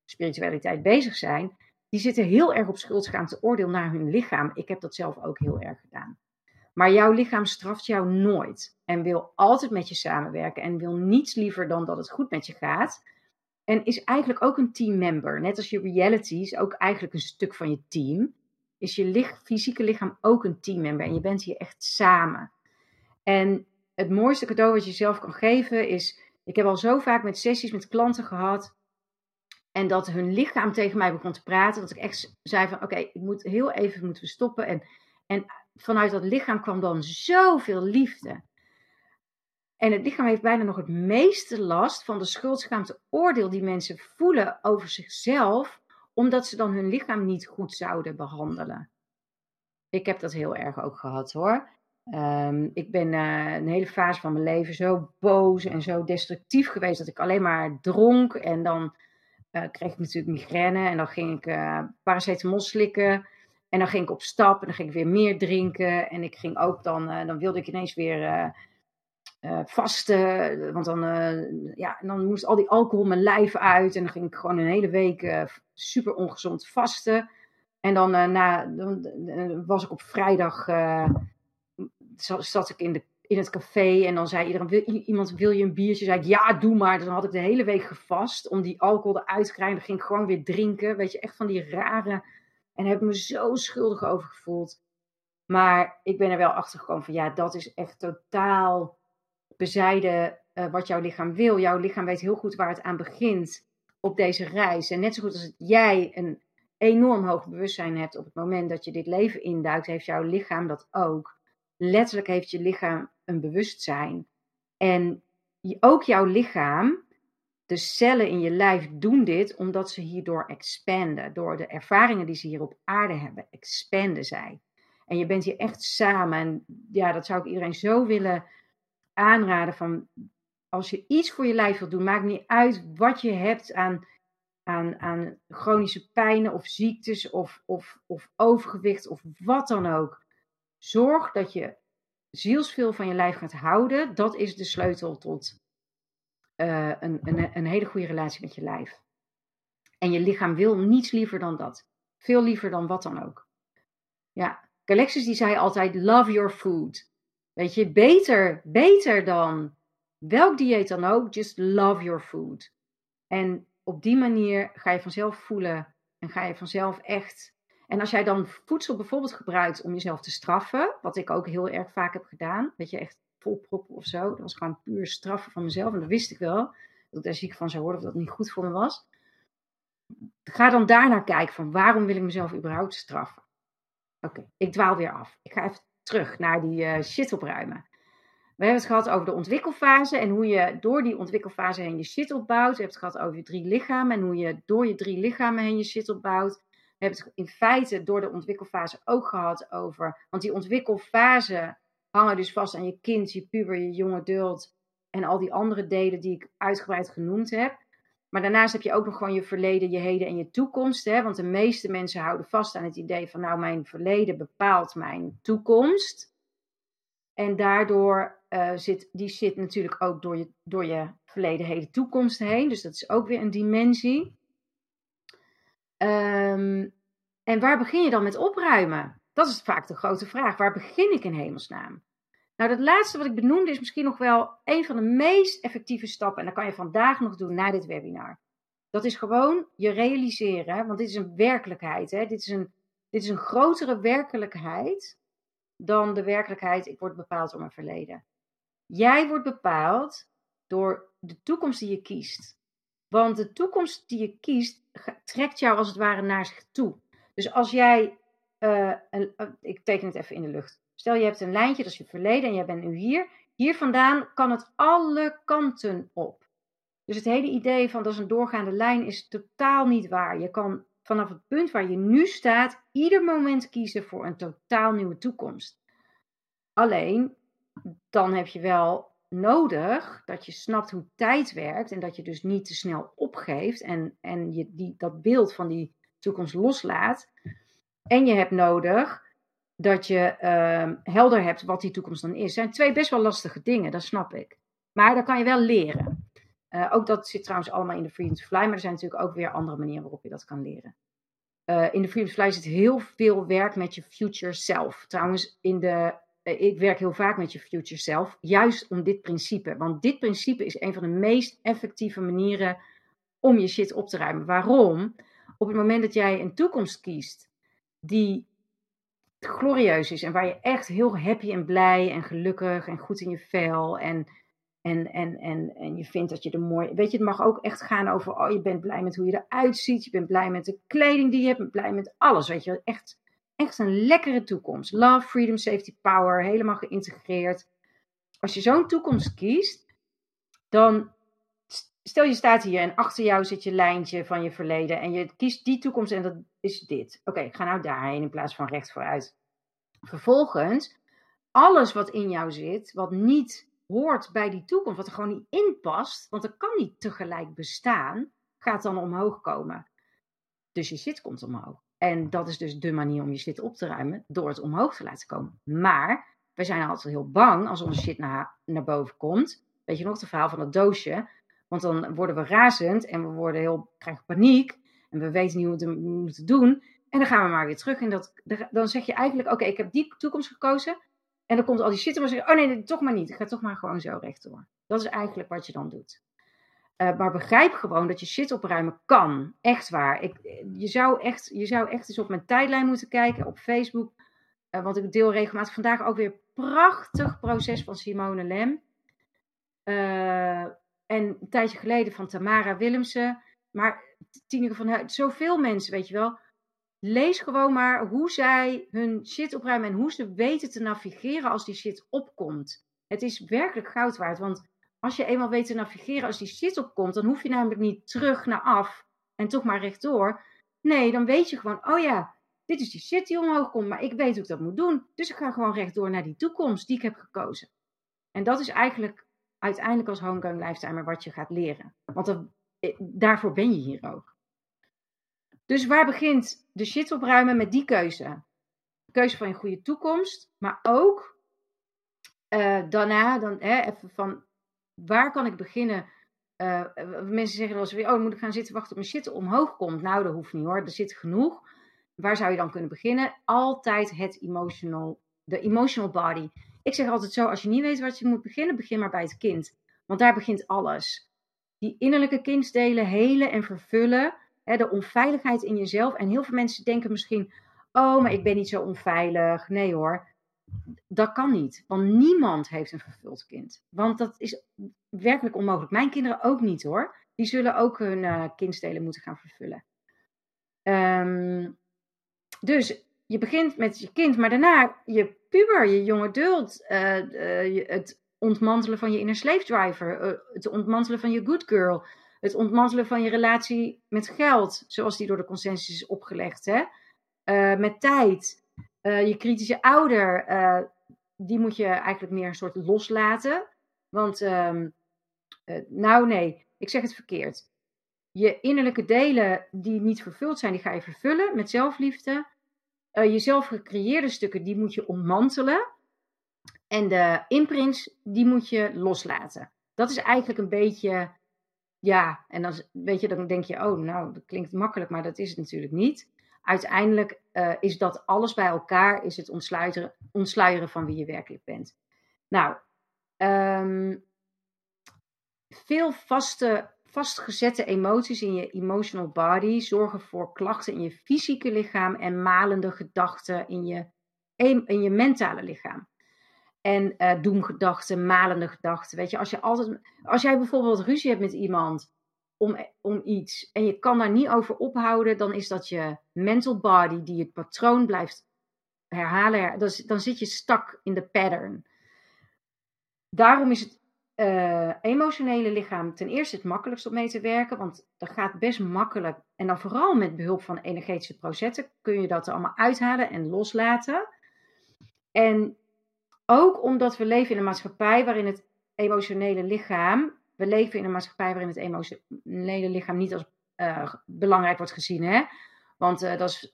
spiritualiteit bezig zijn, die zitten heel erg op schuldschaan oordeel naar hun lichaam. Ik heb dat zelf ook heel erg gedaan. Maar jouw lichaam straft jou nooit en wil altijd met je samenwerken en wil niets liever dan dat het goed met je gaat. En is eigenlijk ook een teammember. Net als je reality is ook eigenlijk een stuk van je team is je fysieke lichaam ook een teammember. En je bent hier echt samen. En het mooiste cadeau wat je zelf kan geven is. Ik heb al zo vaak met sessies met klanten gehad. En dat hun lichaam tegen mij begon te praten. Dat ik echt zei van oké, ik moet heel even moeten stoppen. En, en vanuit dat lichaam kwam dan zoveel liefde. En het lichaam heeft bijna nog het meeste last van de schuldschaamte oordeel die mensen voelen over zichzelf omdat ze dan hun lichaam niet goed zouden behandelen. Ik heb dat heel erg ook gehad hoor. Um, ik ben uh, een hele fase van mijn leven zo boos en zo destructief geweest dat ik alleen maar dronk. En dan uh, kreeg ik natuurlijk migraine en dan ging ik uh, paracetamol slikken. En dan ging ik op stap en dan ging ik weer meer drinken. En ik ging ook dan, dan wilde ik ineens weer uh, vasten. Want dan, uh, ja, dan moest al die alcohol mijn lijf uit. En dan ging ik gewoon een hele week uh, super ongezond vasten. En dan, na, dan was ik op vrijdag. Zat, zat, ik in de, in het café en dan zei iedereen, wil, iemand wil je een biertje? Zei ik, ja, doe maar. Dus dan had ik de hele week gevast om die alcohol eruit te krijgen. Dan ging ik gewoon weer drinken. Weet je, echt van die rare... En heb ik me zo schuldig over gevoeld. Maar ik ben er wel achter gekomen van, ja, dat is echt totaal bezijden uh, wat jouw lichaam wil. Jouw lichaam weet heel goed waar het aan begint op deze reis. En net zo goed als jij een enorm hoog bewustzijn hebt op het moment dat je dit leven induikt, heeft jouw lichaam dat ook. Letterlijk heeft je lichaam een bewustzijn. En ook jouw lichaam, de cellen in je lijf doen dit omdat ze hierdoor expanden. Door de ervaringen die ze hier op aarde hebben, expanden zij. En je bent hier echt samen. En ja, dat zou ik iedereen zo willen aanraden van als je iets voor je lijf wilt doen, maakt niet uit wat je hebt aan, aan, aan chronische pijnen of ziektes of, of, of overgewicht of wat dan ook. Zorg dat je zielsveel van je lijf gaat houden. Dat is de sleutel tot uh, een, een, een hele goede relatie met je lijf. En je lichaam wil niets liever dan dat. Veel liever dan wat dan ook. Ja, Galexis die zei altijd, love your food. Weet je, beter, beter dan welk dieet dan ook, just love your food. En op die manier ga je vanzelf voelen en ga je vanzelf echt. En als jij dan voedsel bijvoorbeeld gebruikt om jezelf te straffen, wat ik ook heel erg vaak heb gedaan, weet je, echt volproppen of zo, dat was gewoon puur straffen van mezelf en dat wist ik wel, dat ik daar ziek van zou worden of dat niet goed voor me was. Ga dan daarnaar kijken van waarom wil ik mezelf überhaupt straffen? Oké, ik dwaal weer af. Ik ga even terug naar die uh, shit opruimen. We hebben het gehad over de ontwikkelfase en hoe je door die ontwikkelfase heen je shit opbouwt. We hebben het gehad over je drie lichamen en hoe je door je drie lichamen heen je shit opbouwt. We hebben het in feite door de ontwikkelfase ook gehad over. Want die ontwikkelfase hangen dus vast aan je kind, je puber, je jonge adult en al die andere delen die ik uitgebreid genoemd heb. Maar daarnaast heb je ook nog gewoon je verleden, je heden en je toekomst. Hè? Want de meeste mensen houden vast aan het idee van, nou, mijn verleden bepaalt mijn toekomst. En daardoor uh, zit die zit natuurlijk ook door je, door je verleden, heden, toekomst heen. Dus dat is ook weer een dimensie. Um, en waar begin je dan met opruimen? Dat is vaak de grote vraag. Waar begin ik in hemelsnaam? Nou, dat laatste wat ik benoemde is misschien nog wel een van de meest effectieve stappen. En dat kan je vandaag nog doen na dit webinar. Dat is gewoon je realiseren, want dit is een werkelijkheid. Hè? Dit, is een, dit is een grotere werkelijkheid dan de werkelijkheid, ik word bepaald door mijn verleden. Jij wordt bepaald door de toekomst die je kiest. Want de toekomst die je kiest trekt jou als het ware naar zich toe. Dus als jij, uh, een, uh, ik teken het even in de lucht. Stel je hebt een lijntje, dat is je verleden en jij bent nu hier. Hier vandaan kan het alle kanten op. Dus het hele idee van dat is een doorgaande lijn is totaal niet waar. Je kan vanaf het punt waar je nu staat, ieder moment kiezen voor een totaal nieuwe toekomst. Alleen, dan heb je wel nodig dat je snapt hoe tijd werkt en dat je dus niet te snel opgeeft en, en je die, dat beeld van die toekomst loslaat. En je hebt nodig dat je uh, helder hebt wat die toekomst dan is. Zijn twee best wel lastige dingen, dat snap ik. Maar dat kan je wel leren. Uh, ook dat zit trouwens allemaal in de Freedom to Fly, maar er zijn natuurlijk ook weer andere manieren waarop je dat kan leren. Uh, in de Freedom to Fly zit heel veel werk met je future self. Trouwens, in de, uh, ik werk heel vaak met je future self, juist om dit principe. Want dit principe is een van de meest effectieve manieren om je shit op te ruimen. Waarom? Op het moment dat jij een toekomst kiest die glorieus is en waar je echt heel happy en blij en gelukkig en goed in je vel en en, en, en, en je vindt dat je er mooi. Weet je, het mag ook echt gaan over. Oh, je bent blij met hoe je eruit ziet. Je bent blij met de kleding die je hebt. Blij met alles. Weet je, echt, echt een lekkere toekomst. Love, freedom, safety, power. Helemaal geïntegreerd. Als je zo'n toekomst kiest, dan. Stel je staat hier en achter jou zit je lijntje van je verleden. En je kiest die toekomst en dat is dit. Oké, ga nou daarheen in plaats van recht vooruit. Vervolgens, alles wat in jou zit, wat niet hoort bij die toekomst, wat er gewoon niet in past, want er kan niet tegelijk bestaan, gaat dan omhoog komen. Dus je shit komt omhoog. En dat is dus de manier om je shit op te ruimen, door het omhoog te laten komen. Maar we zijn altijd heel bang als onze shit naar, naar boven komt. Weet je nog het verhaal van het doosje? Want dan worden we razend en we worden heel, krijgen paniek. En we weten niet hoe we het moeten doen. En dan gaan we maar weer terug. En dat, dan zeg je eigenlijk, oké, ik heb die toekomst gekozen. En dan komt al die shit maar zeggen, oh nee, toch maar niet. Ik ga toch maar gewoon zo rechtdoor. Dat is eigenlijk wat je dan doet. Uh, maar begrijp gewoon dat je shit opruimen kan. Echt waar. Ik, je, zou echt, je zou echt eens op mijn tijdlijn moeten kijken op Facebook. Uh, want ik deel regelmatig vandaag ook weer prachtig proces van Simone Lem. Uh, en een tijdje geleden van Tamara Willemsen. Maar tien van zoveel mensen, weet je wel. Lees gewoon maar hoe zij hun shit opruimen en hoe ze weten te navigeren als die shit opkomt. Het is werkelijk goud waard, want als je eenmaal weet te navigeren als die shit opkomt, dan hoef je namelijk niet terug naar af en toch maar rechtdoor. Nee, dan weet je gewoon, oh ja, dit is die shit die omhoog komt, maar ik weet hoe ik dat moet doen. Dus ik ga gewoon rechtdoor naar die toekomst die ik heb gekozen. En dat is eigenlijk uiteindelijk als homegrown lifetimer wat je gaat leren. Want eh, daarvoor ben je hier ook. Dus waar begint de shit opruimen met die keuze? De keuze van je goede toekomst, maar ook uh, daarna dan hè, even van waar kan ik beginnen? Uh, mensen zeggen eens weer, oh, moet ik gaan zitten wachten op mijn shit omhoog komt. Nou, dat hoeft niet hoor, er zit genoeg. Waar zou je dan kunnen beginnen? Altijd het emotional, de emotional body. Ik zeg altijd zo, als je niet weet wat je moet beginnen, begin maar bij het kind. Want daar begint alles. Die innerlijke kindsdelen helen en vervullen. Hè, de onveiligheid in jezelf. En heel veel mensen denken misschien, oh, maar ik ben niet zo onveilig. Nee hoor dat kan niet. Want niemand heeft een vervuld kind. Want dat is werkelijk onmogelijk. Mijn kinderen ook niet hoor. Die zullen ook hun uh, kindstelen moeten gaan vervullen. Um, dus je begint met je kind, maar daarna je puber, je jonge adult, uh, het ontmantelen van je inner slave driver, het ontmantelen van je good girl, het ontmantelen van je relatie met geld, zoals die door de consensus is opgelegd, hè? met tijd, je kritische ouder, die moet je eigenlijk meer een soort loslaten. Want, uh, nou nee, ik zeg het verkeerd. Je innerlijke delen die niet vervuld zijn, die ga je vervullen met zelfliefde. Je zelf gecreëerde stukken, die moet je ontmantelen. En de imprints, die moet je loslaten. Dat is eigenlijk een beetje, ja, en dan, weet je, dan denk je, oh, nou, dat klinkt makkelijk, maar dat is het natuurlijk niet uiteindelijk uh, is dat alles bij elkaar, is het ontsluiteren, ontsluieren van wie je werkelijk bent. Nou, um, veel vaste, vastgezette emoties in je emotional body zorgen voor klachten in je fysieke lichaam en malende gedachten in je, in je mentale lichaam. En uh, doemgedachten, malende gedachten. Weet je, als, je altijd, als jij bijvoorbeeld ruzie hebt met iemand om, om iets en je kan daar niet over ophouden, dan is dat je mental body die het patroon blijft herhalen. Dan, dan zit je stak in de pattern. Daarom is het uh, emotionele lichaam ten eerste het makkelijkst om mee te werken, want dat gaat best makkelijk. En dan vooral met behulp van energetische processen kun je dat er allemaal uithalen en loslaten. En ook omdat we leven in een maatschappij waarin het emotionele lichaam we leven in een maatschappij waarin het emotionele lichaam niet als uh, belangrijk wordt gezien. Hè? Want uh, dat, is,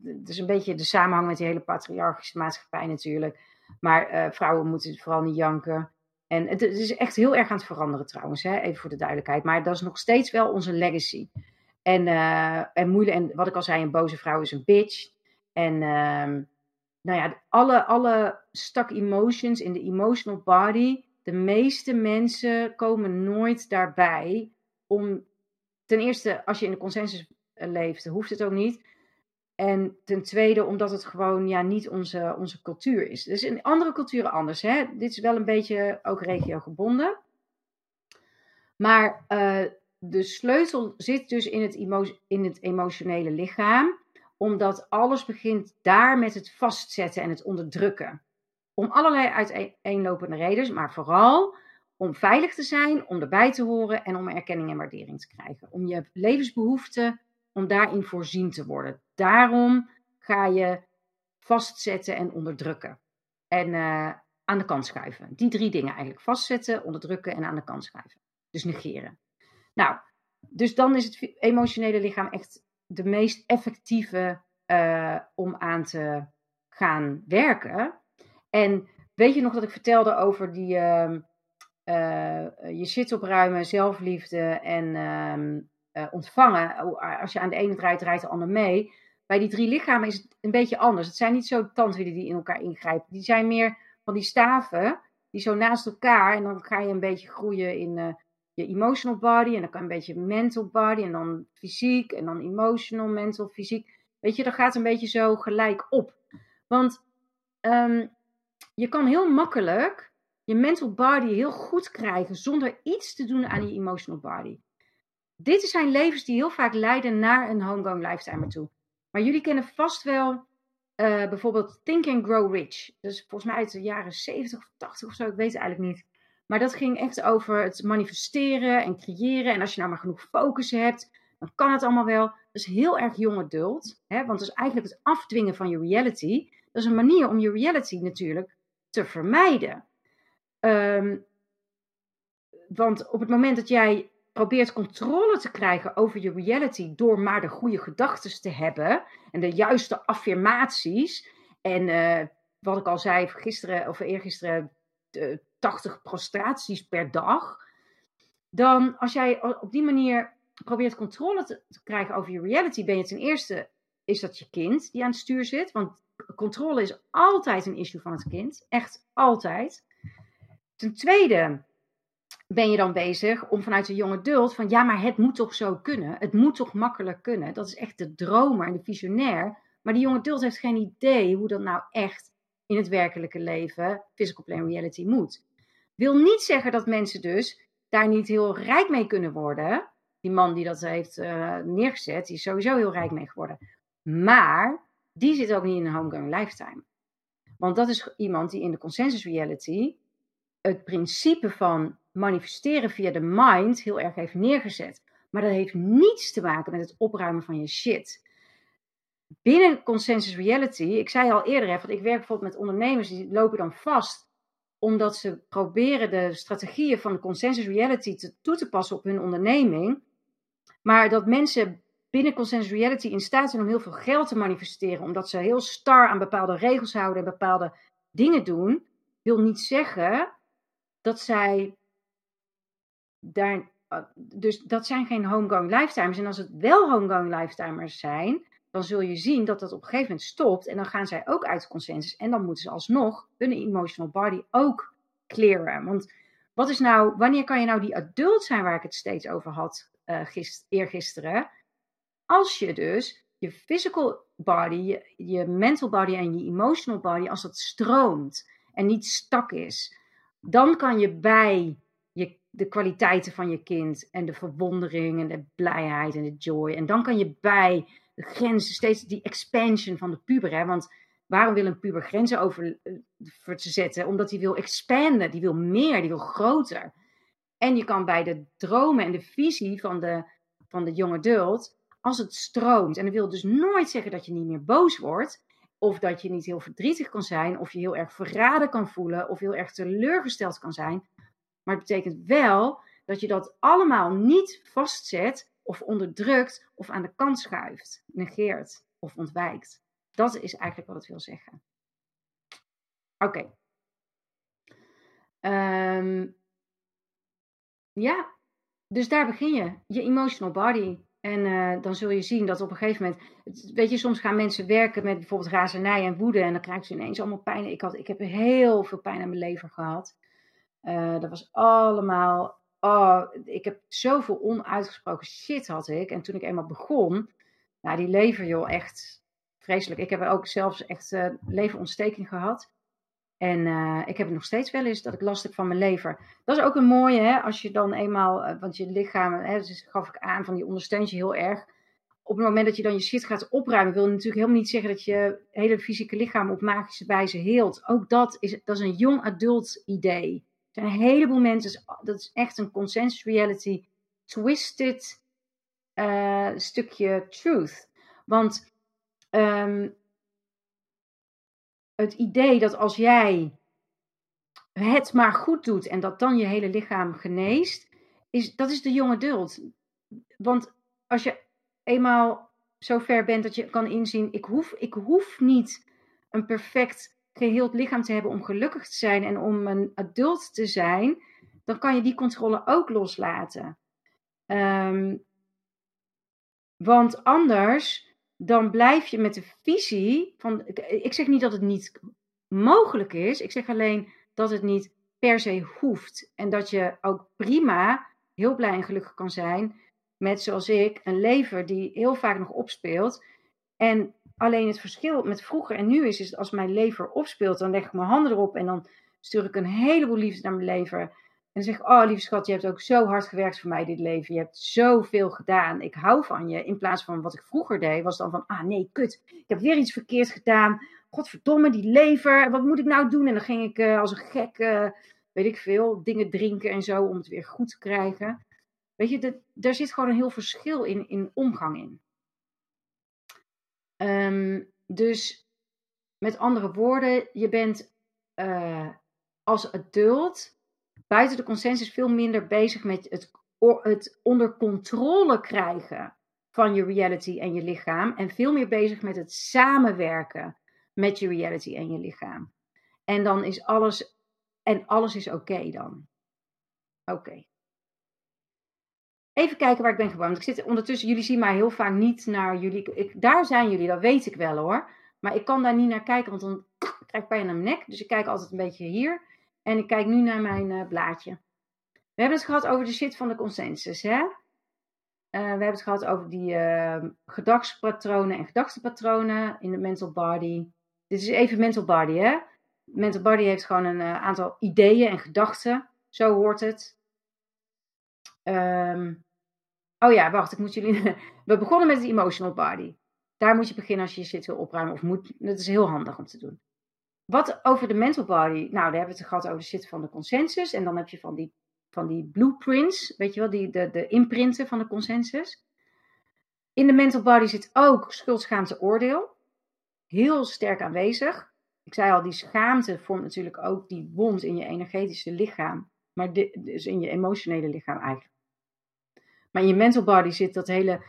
dat is een beetje de samenhang met die hele patriarchische maatschappij natuurlijk. Maar vrouwen moeten vooral niet janken. En het, is echt heel erg aan het veranderen trouwens, hè? even voor de duidelijkheid. Maar dat is nog steeds wel onze legacy. En, en moeilijk, en wat ik al zei, een boze vrouw is een bitch. En ehm, nou ja, alle, alle stuck emotions in de emotional body de meeste mensen komen nooit daarbij om. Ten eerste, als je in de consensus eh, leeft, hoeft het ook niet. En ten tweede, omdat het gewoon ja, niet onze, onze cultuur is. Dus in andere culturen anders. Hè? Dit is wel een beetje ook regiogebonden. Maar uh, de sleutel zit dus in het, in het emotionele lichaam. Omdat alles begint daar met het vastzetten en het onderdrukken. Om allerlei uiteenlopende redenen, maar vooral om veilig te zijn, om erbij te horen en om erkenning en waardering te krijgen. Om je levensbehoeften, om daarin voorzien te worden. Daarom ga je vastzetten en onderdrukken. En uh, aan de kant schuiven. Die drie dingen eigenlijk. Vastzetten, onderdrukken en aan de kant schuiven. Dus negeren. Nou, dus dan is het emotionele lichaam echt de meest effectieve uh, om aan te gaan werken. En weet je nog dat ik vertelde over die uh, uh, je shit opruimen, zelfliefde en uh, ontvangen. Als je aan de ene draait, draait de ander mee. Bij die drie lichamen is het een beetje anders. Het zijn niet zo tandwielen die in elkaar ingrijpen. Die zijn meer van die staven, die zo naast elkaar. En dan ga je een beetje groeien in uh, je emotional body. En dan kan een beetje mental body. En dan fysiek. En dan emotional, mental, fysiek. Weet je, dat gaat een beetje zo gelijk op. Want um, je kan heel makkelijk je mental body heel goed krijgen zonder iets te doen aan je emotional body. Dit zijn levens die heel vaak leiden naar een homegoing lifetimer toe. Maar jullie kennen vast wel uh, bijvoorbeeld Think and Grow Rich. Dus volgens mij uit de jaren 70 of 80 of zo, ik weet het eigenlijk niet. Maar dat ging echt over het manifesteren en creëren. En als je nou maar genoeg focus hebt, dan kan het allemaal wel. Dat is heel erg jong adult. Hè? Want dat is eigenlijk het afdwingen van je reality. Dat is een manier om je reality natuurlijk te vermijden. Um, want op het moment dat jij probeert controle te krijgen over je reality door maar de goede gedachten te hebben en de juiste affirmaties. En uh, wat ik al zei gisteren of eergisteren uh, 80 prostraties per dag, dan als jij op die manier probeert controle te, te krijgen over je reality, ben je ten eerste is dat je kind die aan het stuur zit, want controle is altijd een issue van het kind, echt altijd. Ten tweede ben je dan bezig om vanuit de jonge adult van ja, maar het moet toch zo kunnen. Het moet toch makkelijk kunnen. Dat is echt de dromer en de visionair. Maar die jonge adult heeft geen idee hoe dat nou echt in het werkelijke leven, physical plane reality, moet. Wil niet zeggen dat mensen dus daar niet heel rijk mee kunnen worden. Die man die dat heeft uh, neergezet, die is sowieso heel rijk mee geworden. Maar die zit ook niet in een homegoing lifetime. Want dat is iemand die in de consensus reality het principe van manifesteren via de mind heel erg heeft neergezet. Maar dat heeft niets te maken met het opruimen van je shit. Binnen consensus reality, ik zei al eerder, want ik werk bijvoorbeeld met ondernemers die lopen dan vast omdat ze proberen de strategieën van de consensus reality toe te passen op hun onderneming. Maar dat mensen binnen consensus reality in staat zijn om heel veel geld te manifesteren, omdat ze heel star aan bepaalde regels houden en bepaalde dingen doen, wil niet zeggen dat zij daar. Eh, dus dat zijn geen homegoing lifetimers. En als het wel homegoing lifetimers zijn, dan zul je zien dat dat op een gegeven moment stopt. En dan gaan zij ook uit consensus. En dan moeten ze alsnog hun emotional body ook clearen. Want wat is nou, wanneer kan je nou die adult zijn waar ik het steeds over had uh, gist, eergisteren? Als je dus je physical body, je mental body en je emotional body, als dat stroomt en niet stak is, dan kan je bij je, de kwaliteiten van je kind en de verwondering en de blijheid en de joy. En dan kan je bij de grenzen, steeds die expansion van de puber. Hè? Want waarom wil een puber grenzen over uh, zetten? Omdat hij wil expanden, die wil meer, die wil groter. En je kan bij de dromen en de visie van de, van de young adult, als het stroomt, en dat wil dus nooit zeggen dat je niet meer boos wordt, of dat je niet heel verdrietig kan zijn, of je heel erg verraden kan voelen, of heel erg teleurgesteld kan zijn. Maar het betekent wel dat je dat allemaal niet vastzet, of onderdrukt, of aan de kant schuift, negeert of ontwijkt. Dat is eigenlijk wat het wil zeggen. Oké. Ehm, ja, dus daar begin je. Je emotional body. En uh, dan zul je zien dat op een gegeven moment. Weet je, soms gaan mensen werken met bijvoorbeeld razernij en woede. En dan krijgen ze ineens allemaal pijn. Ik, had, ik heb heel veel pijn aan mijn lever gehad. Uh, dat was allemaal. Oh, ik heb zoveel onuitgesproken shit had ik. En toen ik eenmaal begon. Nou, die lever, joh, echt vreselijk. Ik heb ook zelfs echt uh, leverontsteking gehad. En uh, ik heb het nog steeds wel eens dat ik last heb van mijn lever. Dat is ook een mooie, hè, als je dan eenmaal, uh, want je lichaam, hè, dus gaf ik aan, van die ondersteunt je heel erg. Op het moment dat je dan je shit gaat opruimen, wil natuurlijk helemaal niet zeggen dat je hele fysieke lichaam op magische wijze heelt. Ook dat is, dat is een jong adult idee. Er zijn een heleboel mensen, dat is echt een consensus reality, twisted uh, stukje truth. Want um, het idee dat als jij het maar goed doet en dat dan je hele lichaam geneest, is, dat is de jonge duld. Want als je eenmaal zo ver bent dat je kan inzien, ik hoef, ik hoef niet een perfect geheeld lichaam te hebben om gelukkig te zijn en om een adult te zijn, dan kan je die controle ook loslaten. Um, want anders dan blijf je met de visie van. Ik zeg niet dat het niet mogelijk is. Ik zeg alleen dat het niet per se hoeft. En dat je ook prima heel blij en gelukkig kan zijn met, zoals ik, een lever die heel vaak nog opspeelt. En alleen het verschil met vroeger en nu is, is als mijn lever opspeelt, dan leg ik mijn handen erop en dan stuur ik een heleboel liefde naar mijn lever. En dan zeg ik, oh lieve schat, je hebt ook zo hard gewerkt voor mij dit leven. Je hebt zoveel gedaan. Ik hou van je. In plaats van wat ik vroeger deed, was dan van, ah nee, kut. Ik heb weer iets verkeerd gedaan. Godverdomme, die lever. Wat moet ik nou doen? En dan ging ik uh, als een gek, uh, weet ik veel, dingen drinken en zo om het weer goed te krijgen. Weet je, de, daar zit gewoon een heel verschil in, in omgang in. Um, dus met andere woorden, je bent uh, als adult buiten de consensus veel minder bezig met het, het onder controle krijgen van je reality en je lichaam. En veel meer bezig met het samenwerken met je reality en je lichaam. En dan is alles, en alles is oké dan. Oké. Even kijken waar ik ben gewoon. Want ik zit ondertussen, jullie zien mij heel vaak niet naar jullie. Ik, daar zijn jullie, dat weet ik wel hoor. Maar ik kan daar niet naar kijken, want dan krijg ik pijn aan mijn nek. Dus ik kijk altijd een beetje hier. En ik kijk nu naar mijn uh, blaadje. We hebben het gehad over de shit van de consensus. Hè? Uh, we hebben het gehad over die uh, en gedachtenpatronen in de mental body. Dit is even mental body, hè? Mental body heeft gewoon een aantal ideeën en gedachten. Zo hoort het. Um, oh ja, wacht, ik moet jullie. We begonnen met de emotional body. Daar moet je beginnen als je je shit wil opruimen. Of moet. Dat is heel handig om te doen. Wat over de mental body? Nou, daar hebben we het gehad over de shit van de consensus. En dan heb je van die, van die blueprints, weet je wel, die, de, de imprinten van de consensus. In de mental body zit ook schuldschaamte, oordeel. Heel sterk aanwezig. Ik zei al, die schaamte vormt natuurlijk ook die wond in je energetische lichaam. Maar dus in je emotionele lichaam eigenlijk. Maar in je mental body zit dat hele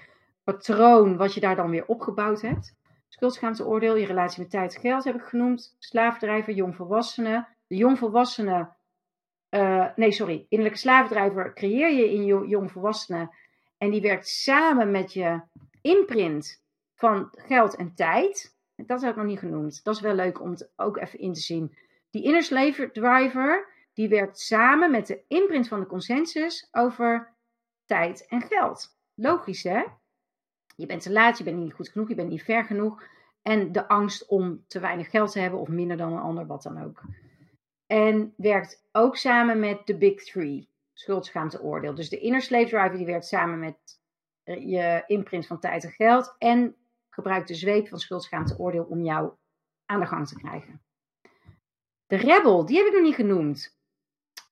patroon wat je daar dan weer opgebouwd hebt. Schuldschaamteoordeel, je relatie met tijd en geld heb ik genoemd. Slaafdrijver, jongvolwassenen. De jongvolwassenen, uh, nee sorry, innerlijke slaafdrijver creëer je in je jongvolwassenen. En die werkt samen met je imprint van geld en tijd. Dat heb ik nog niet genoemd. Dat is wel leuk om het ook even in te zien. Die inner slave driver, die werkt samen met de imprint van de consensus over tijd en geld. Logisch hè? Je bent te laat, je bent niet goed genoeg, je bent niet ver genoeg. En de angst om te weinig geld te hebben of minder dan een ander, wat dan ook. En werkt ook samen met de Big Three, schuldschaamte, oordeel. Dus de inner slave driver die werkt samen met eh, je imprint van tijd en geld. En gebruikt de zweep van schuldschaamte, oordeel om jou aan de gang te krijgen. De rebel, die heb ik nog niet genoemd.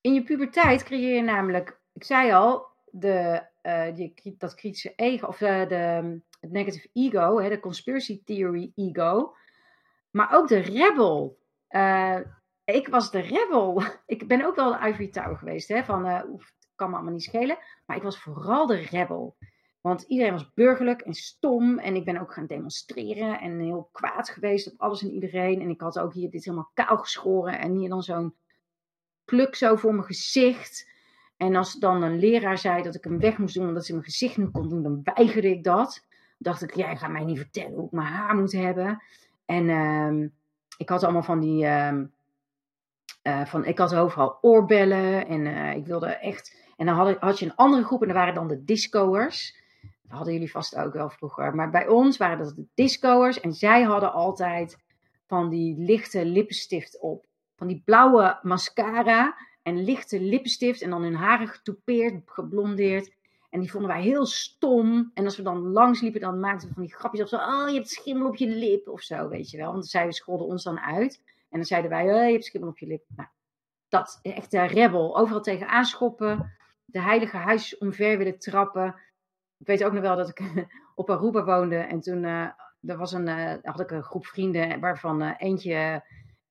In je puberteit creëer je namelijk, ik zei al, de uh, die, dat kritische ego, of uh, de, het negative ego, hè, de conspiracy theory ego, maar ook de rebel. Uh, ik was de rebel. Ik ben ook wel de ivory tower geweest, hè, van oef, kan me allemaal niet schelen, maar ik was vooral de rebel. Want iedereen was burgerlijk en stom. En ik ben ook gaan demonstreren en heel kwaad geweest op alles en iedereen. En ik had ook hier dit helemaal kaal geschoren en hier dan zo'n pluk zo voor mijn gezicht. En als dan een leraar zei dat ik hem weg moest doen omdat ze mijn gezicht niet kon doen, dan weigerde ik dat. Dacht ik, jij gaat mij niet vertellen hoe ik mijn haar moet hebben. En uh, ik had allemaal van die. Uh, van, ik had overal oorbellen en uh, ik wilde echt. En dan had, had je een andere groep en dat waren dan de discoers. Dat hadden jullie vast ook wel vroeger. Maar bij ons waren dat de discoers en zij hadden altijd van die lichte lippenstift op. Van die blauwe mascara en lichte lippenstift en dan hun haren getoupeerd, geblondeerd. En die vonden wij heel stom. En als we dan langs liepen, dan maakten we van die grapjes of zo. Oh, je hebt schimmel op je lip of zo, weet je wel. Want zij scholden ons dan uit. En dan zeiden wij, oh, je hebt schimmel op je lip. Nou, dat, echt de rebel. Overal tegen aanschoppen. De heilige huisjes omver willen trappen. Ik weet ook nog wel dat ik op Aruba woonde. En toen uh, er was een, uh, had ik een groep vrienden waarvan uh, eentje...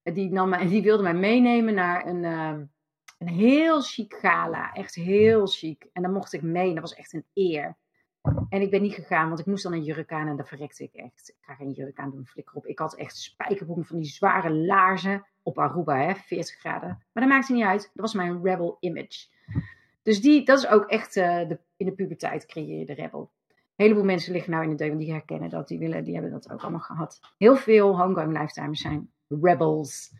die, nam die wilde mij meenemen naar een een heel chic gala. Echt heel chic. En dan mocht ik mee. Dat was echt een eer. En ik ben niet gegaan, want ik moest dan een jurk aan en daar verrekte ik echt. Ik ga geen jurk aan doen, flikker op. Ik had echt spijkerbroeken van die zware laarzen op Aruba, hè, 40 graden. Maar dat maakte niet uit. Dat was mijn rebel image. Dus die, dat is ook echt uh, de, in de puberteit creëer je de rebel. Een heleboel mensen liggen nou in de deuk, die herkennen dat, die, willen, die hebben dat ook allemaal gehad. Heel veel homegoing lifetimers zijn rebels.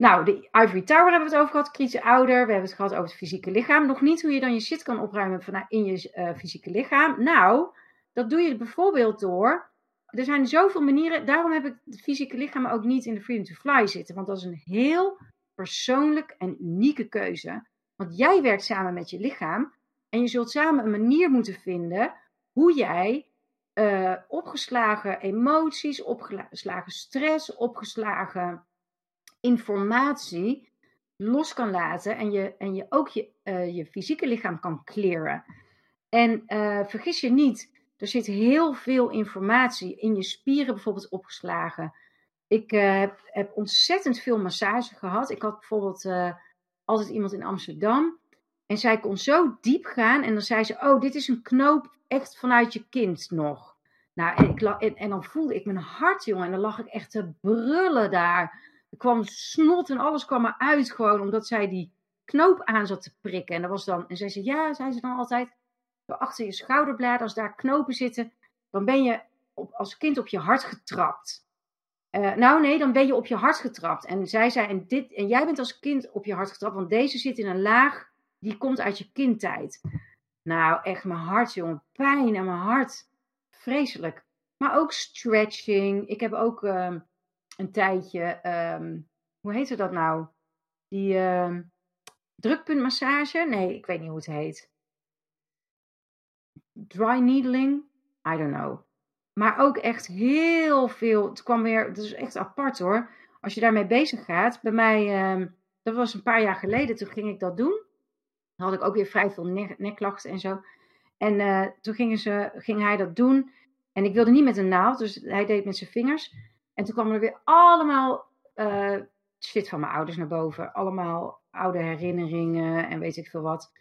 Nou, de Ivory Tower hebben we het over gehad, kritische ouder. We hebben het gehad over het fysieke lichaam. Nog niet hoe je dan je shit kan opruimen in je uh, fysieke lichaam. Nou, dat doe je bijvoorbeeld door. Er zijn zoveel manieren. Daarom heb ik het fysieke lichaam ook niet in de Freedom to Fly zitten. Want dat is een heel persoonlijk en unieke keuze. Want jij werkt samen met je lichaam. En je zult samen een manier moeten vinden hoe jij uh, opgeslagen emoties, opgeslagen stress, opgeslagen informatie los kan laten en je, en je ook je, uh, je fysieke lichaam kan clearen. En uh, vergis je niet, er zit heel veel informatie in je spieren bijvoorbeeld opgeslagen. Ik uh, heb, heb, ontzettend veel massage gehad. Ik had bijvoorbeeld altijd iemand in Amsterdam. En zij kon zo diep gaan. En dan zei ze: Oh, dit is een knoop echt vanuit je kind nog. Nou, en, ik, en, en dan voelde ik mijn hart, jongen. En dan lag ik echt te brullen daar. Er kwam snot en alles kwam eruit gewoon omdat zij die knoop aan zat te prikken. En dat was dan, en zei ze, ja, zei ze dan altijd, achter je schouderbladen, als daar knopen zitten, dan ben je op, als kind op je hart getrapt. Uh, nou nee, dan ben je op je hart getrapt. En zij zei, en, dit, en jij bent als kind op je hart getrapt, want deze zit in een laag, die komt uit je kindtijd. Nou, echt mijn hart, jongen, pijn aan mijn hart. Vreselijk. Maar ook stretching. Ik heb ook... Uh, een tijdje, um, hoe heette dat nou? Die uh, drukpuntmassage? Nee, ik weet niet hoe het heet. Dry needling? I don't know. Maar ook echt heel veel. Het kwam weer, het is echt apart hoor. Als je daarmee bezig gaat. Bij mij, um, dat was een paar jaar geleden, toen ging ik dat doen. Dan had ik ook weer vrij veel nek, nekklachten en zo. En uh, toen gingen ze, ging hij dat doen. En ik wilde niet met een naald, dus hij deed met zijn vingers. En toen kwam er weer allemaal uh, shit van mijn ouders naar boven. Allemaal oude herinneringen en weet ik veel wat.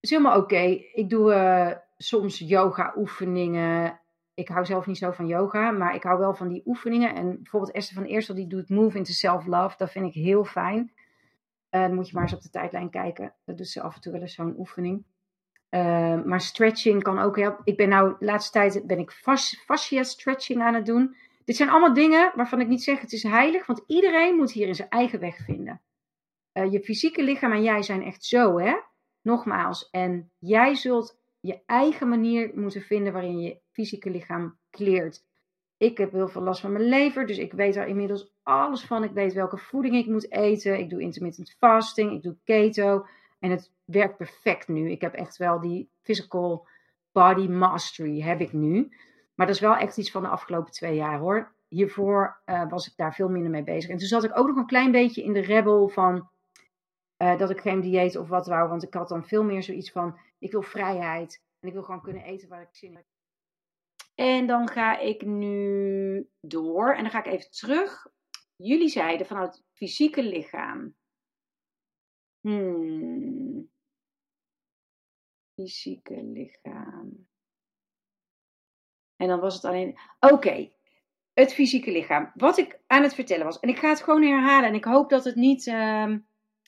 Is helemaal oké. Ik doe uh, soms yoga oefeningen. Ik hou zelf niet zo van yoga, maar ik hou wel van die oefeningen. En bijvoorbeeld Esther van Eersel, die doet Move into Self-Love. Dat vind ik heel fijn. Uh, dan moet je maar eens op de tijdlijn kijken. Dat doet ze af en toe wel eens zo'n oefening. Maar stretching kan ook helpen. Ik ben nou, de laatste tijd ben ik fascia stretching aan het doen. Dit zijn allemaal dingen waarvan ik niet zeg het is heilig, want iedereen moet hier in zijn eigen weg vinden. Uh, je fysieke lichaam en jij zijn echt zo, hè? Nogmaals. En jij zult je eigen manier moeten vinden waarin je fysieke lichaam kleert. Ik heb heel veel last van mijn lever, dus ik weet daar inmiddels alles van. Ik weet welke voeding ik moet eten. Ik doe intermittent fasting, ik doe keto. En het werkt perfect nu. Ik heb echt wel die physical body mastery, heb ik nu. Maar dat is wel echt iets van de afgelopen twee jaar hoor. Hiervoor uh, was ik daar veel minder mee bezig. En toen zat ik ook nog een klein beetje in de rebel van uh, dat ik geen dieet of wat wou. Want ik had dan veel meer zoiets van: ik wil vrijheid. En ik wil gewoon kunnen eten waar ik zin in heb. En dan ga ik nu door. En dan ga ik even terug. Jullie zeiden vanuit het fysieke lichaam. Hmm. Fysieke lichaam. En dan was het alleen, oké, het fysieke lichaam. Wat ik aan het vertellen was. En ik ga het gewoon herhalen. En ik hoop dat het niet uh,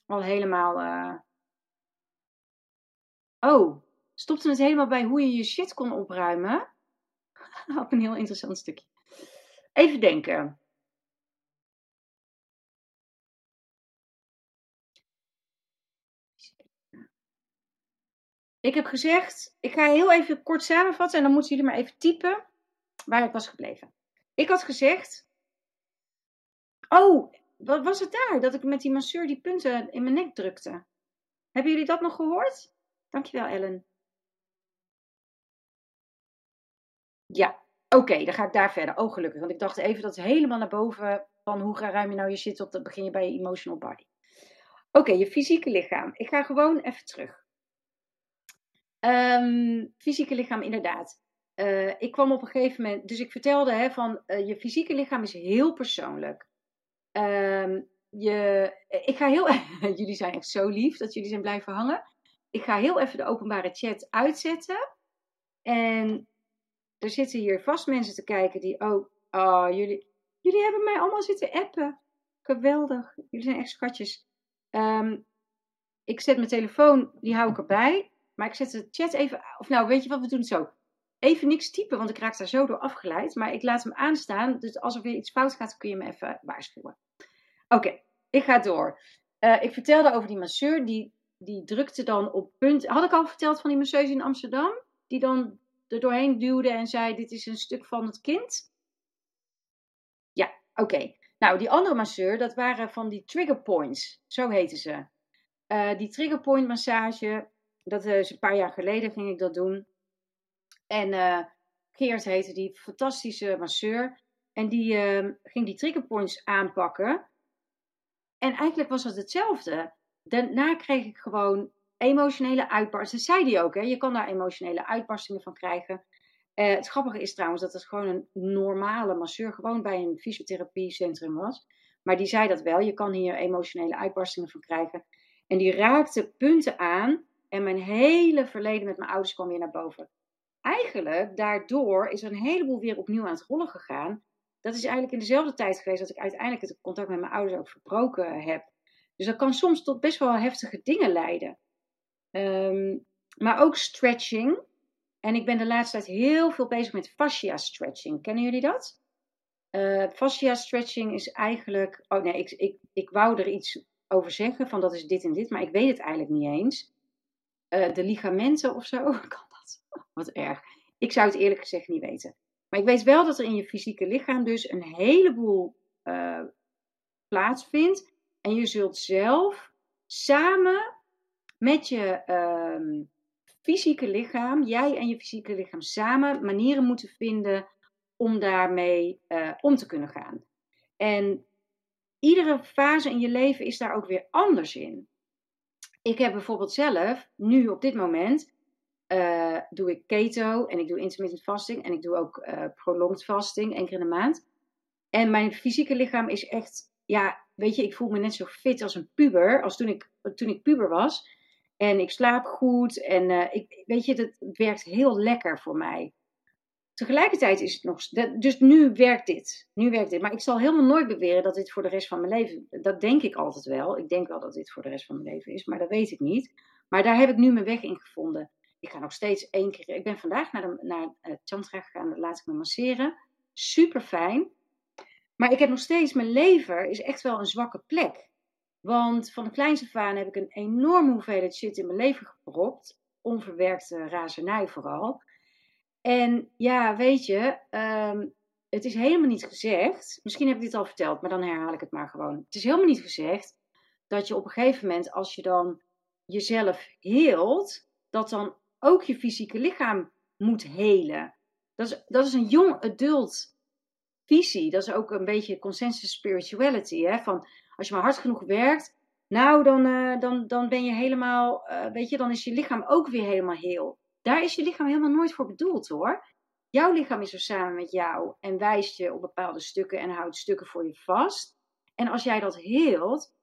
al helemaal. Uh... Oh, stopte het helemaal bij hoe je je shit kon opruimen? Ook een heel interessant stukje. Even denken. Ik heb gezegd, ik ga heel even kort samenvatten en dan moeten jullie maar even typen waar ik was gebleven. Ik had gezegd, oh, wat was het daar? Dat ik met die masseur die punten in mijn nek drukte. Hebben jullie dat nog gehoord? Dankjewel, Ellen. Ja, oké, dan ga ik daar verder. Oh, gelukkig. Want ik dacht even dat helemaal naar boven van hoe ruim je nou je shit op, dan begin je bij je emotional body. Oké, je fysieke lichaam. Ik ga gewoon even terug. Um, fysieke lichaam, inderdaad. Uh, ik kwam op een gegeven moment, dus ik vertelde hè, van uh, je fysieke lichaam is heel persoonlijk. Um, je, ik ga heel, jullie zijn echt zo lief dat jullie zijn blijven hangen. Ik ga heel even de openbare chat uitzetten. En er zitten hier vast mensen te kijken die, oh, oh jullie, jullie hebben mij allemaal zitten appen. Geweldig, jullie zijn echt schatjes. Um, ik zet mijn telefoon, die hou ik erbij. Maar ik zet de chat even. Of nou, weet je wat, we doen het zo. Even niks typen, want ik raak daar zo door afgeleid. Maar ik laat hem aanstaan. Dus als er weer iets fout gaat, kun je me even waarschuwen. Oké, ik ga door. Uh, ik vertelde over die masseur, die, die drukte dan op punt. Had ik al verteld van die masseuse in Amsterdam? Die dan er doorheen duwde en zei: Dit is een stuk van het kind? Ja, oké. Nou, die andere masseur, dat waren van die trigger points. Zo heten ze. Uh, die trigger point massage, dat is een paar jaar geleden ging ik dat doen. En uh, Geert heette die fantastische masseur. En die uh, ging die triggerpoints aanpakken. En eigenlijk was het hetzelfde. Daarna kreeg ik gewoon emotionele uitbarstingen. Dat zei hij ook, hè? je kan daar emotionele uitbarstingen van krijgen. Uh, het grappige is trouwens dat het gewoon een normale masseur, gewoon bij een fysiotherapiecentrum was. Maar die zei dat wel, je kan hier emotionele uitbarstingen van krijgen. En die raakte punten aan en mijn hele verleden met mijn ouders kwam weer naar boven. Eigenlijk, daardoor is er een heleboel weer opnieuw aan het rollen gegaan. Dat is eigenlijk in dezelfde tijd geweest dat ik uiteindelijk het contact met mijn ouders ook verbroken heb. Dus dat kan soms tot best wel heftige dingen leiden. Um, maar ook stretching. En ik ben de laatste tijd heel veel bezig met fascia stretching. Kennen jullie dat? Uh, fascia stretching is eigenlijk. Oh nee, ik, ik, ik wou er iets over zeggen: van dat is dit en dit, maar ik weet het eigenlijk niet eens. Uh, de ligamenten of zo, kan dat? Wat erg. Ik zou het eerlijk gezegd niet weten. Maar ik weet wel dat er in je fysieke lichaam dus een heleboel uh, plaatsvindt. En je zult zelf samen met je uh, fysieke lichaam, jij en je fysieke lichaam samen, manieren moeten vinden om daarmee uh, om te kunnen gaan. En iedere fase in je leven is daar ook weer anders in. Ik heb bijvoorbeeld zelf, nu op dit moment, uh, doe ik keto en ik doe intermittent fasting en ik doe ook uh, prolonged fasting, één keer in de maand. En mijn fysieke lichaam is echt, ja, weet je, ik voel me net zo fit als een puber, als toen ik, toen ik puber was. En ik slaap goed en uh, ik, weet je, dat werkt heel lekker voor mij. Tegelijkertijd is het nog, dus nu werkt dit, nu werkt dit. Maar ik zal helemaal nooit beweren dat dit voor de rest van mijn leven, dat denk ik altijd wel. Ik denk wel dat dit voor de rest van mijn leven is, maar dat weet ik niet. Maar daar heb ik nu mijn weg in gevonden. Ik ga nog steeds één keer. Ik ben vandaag naar, de, naar Tantra gegaan. Laat ik me masseren. Super fijn. Maar ik heb nog steeds. Mijn lever is echt wel een zwakke plek. Want van de kleinste vaan heb ik een enorme hoeveelheid shit in mijn leven gepropt. Onverwerkte razernij vooral. En ja, weet je, um, het is helemaal niet gezegd. Misschien heb ik dit al verteld, maar dan herhaal ik het maar gewoon. Het is helemaal niet gezegd dat je op een gegeven moment, als je dan jezelf heelt, dat dan ook je fysieke lichaam moet helen. Dat is, dat is een jong adult visie. Dat is ook een beetje consensus spirituality. Hè? Van als je maar hard genoeg werkt, nou dan, uh, dan, dan ben je helemaal, uh, weet je, dan is je lichaam ook weer helemaal heel. Daar is je lichaam helemaal nooit voor bedoeld hoor. Jouw lichaam is er samen met jou en wijst je op bepaalde stukken en houdt stukken voor je vast. En als jij dat heelt,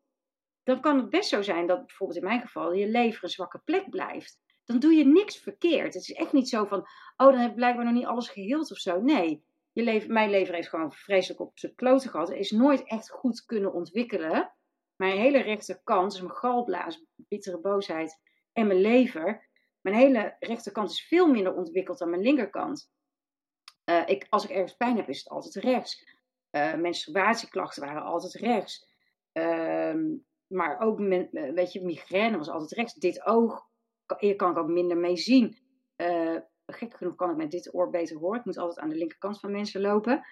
dan kan het best zo zijn dat bijvoorbeeld in mijn geval je lever een zwakke plek blijft dan doe je niks verkeerd. Het is echt niet zo van, oh, dan heb ik blijkbaar nog niet alles geheeld of zo. Nee, je leven, mijn lever heeft gewoon vreselijk op zijn kloten gehad. Is nooit echt goed kunnen ontwikkelen. Mijn hele rechterkant, dus mijn galblaas, bittere boosheid en mijn lever. Mijn hele rechterkant is veel minder ontwikkeld dan mijn linkerkant. Uh, ik, als ik ergens pijn heb, is het altijd rechts. Uh, menstruatieklachten waren altijd rechts. Uh, maar ook, men, weet je, migraine was altijd rechts. Dit oog hier kan ik ook minder mee zien. Gek genoeg kan ik met dit oor beter horen. Ik moet altijd aan de linkerkant van mensen lopen.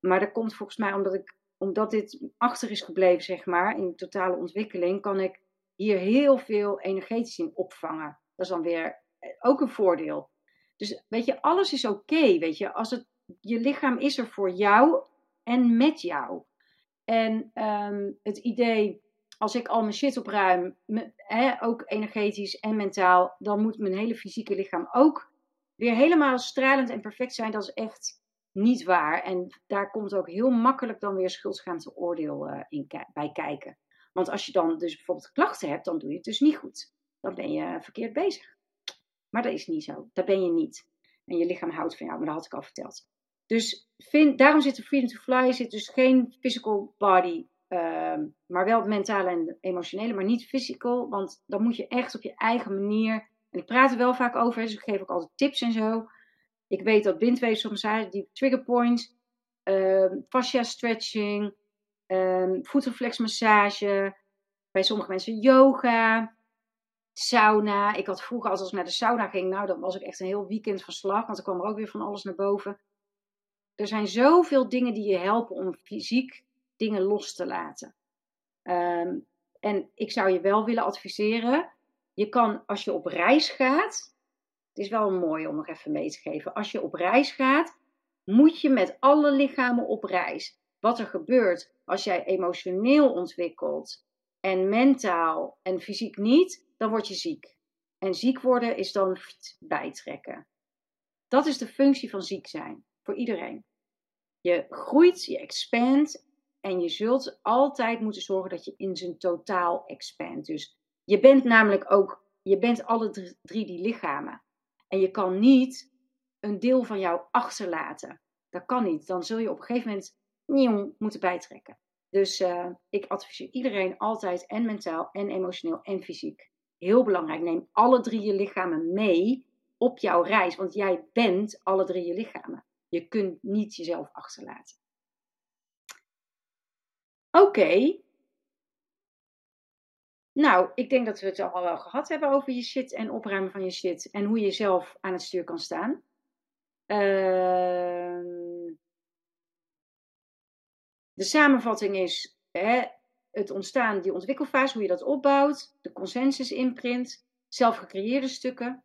Maar dat komt volgens mij omdat, ik, omdat dit achter is gebleven, zeg maar, in totale ontwikkeling, kan ik hier heel veel energetisch in opvangen. Dat is dan weer eh, ook een voordeel. Dus weet je, alles is oké, weet je. Als het, je lichaam is er voor jou en met jou. En um, het idee als ik al mijn shit opruim, ook energetisch en mentaal, dan moet mijn hele fysieke lichaam ook weer helemaal stralend en perfect zijn. Dat is echt niet waar. En daar komt ook heel makkelijk dan weer schuldschaamte oordeel in, bij kijken. Want als je dan dus bijvoorbeeld klachten hebt, dan doe je het dus niet goed. Dan ben je verkeerd bezig. Maar dat is niet zo. Dat ben je niet. En je lichaam houdt van jou, maar dat had ik al verteld. Dus vind, daarom zit de Freedom to Fly zit dus geen physical body Ehm, maar wel mentale en emotionele, maar niet physical. Want dan moet je echt op je eigen manier. En ik praat er wel vaak over, dus ik geef ook altijd tips en zo. Ik weet dat bindweefsel, die trigger points, uh, fascia stretching, um, voetreflexmassage, bij sommige mensen yoga, sauna. Ik had vroeger, als ik naar de sauna ging, nou, dan was ik echt een heel weekend van slag, want er kwam er ook weer van alles naar boven. Er zijn zoveel dingen die je helpen om fysiek dingen los te laten. Ehm, en ik zou je wel willen adviseren, je kan als je op reis gaat, het is wel mooi om nog even mee te geven, als je op reis gaat, moet je met alle lichamen op reis. Wat er gebeurt als jij emotioneel ontwikkelt en mentaal en fysiek niet, dan word je ziek. En ziek worden is dan bijtrekken. Dat is de functie van ziek zijn voor iedereen. Je groeit, je expandt en je zult altijd moeten zorgen dat je in zijn totaal expandt. Dus je bent namelijk ook, je bent alle drie die lichamen. En je kan niet een deel van jou achterlaten. Dat kan niet. Dan zul je op een gegeven moment nieuw moeten bijtrekken. Dus uh, ik adviseer iedereen altijd en mentaal en emotioneel en fysiek. Heel belangrijk, neem alle drie je lichamen mee op jouw reis. Want jij bent alle drie je lichamen. Je kunt niet jezelf achterlaten. Oké. Nou, ik denk dat we het allemaal wel gehad hebben over je shit en opruimen van je shit. En hoe je zelf aan het stuur kan staan. Ehm, de samenvatting is hè, het ontstaan, die ontwikkelfase, hoe je dat opbouwt, de consensus imprint, zelfgecreëerde stukken.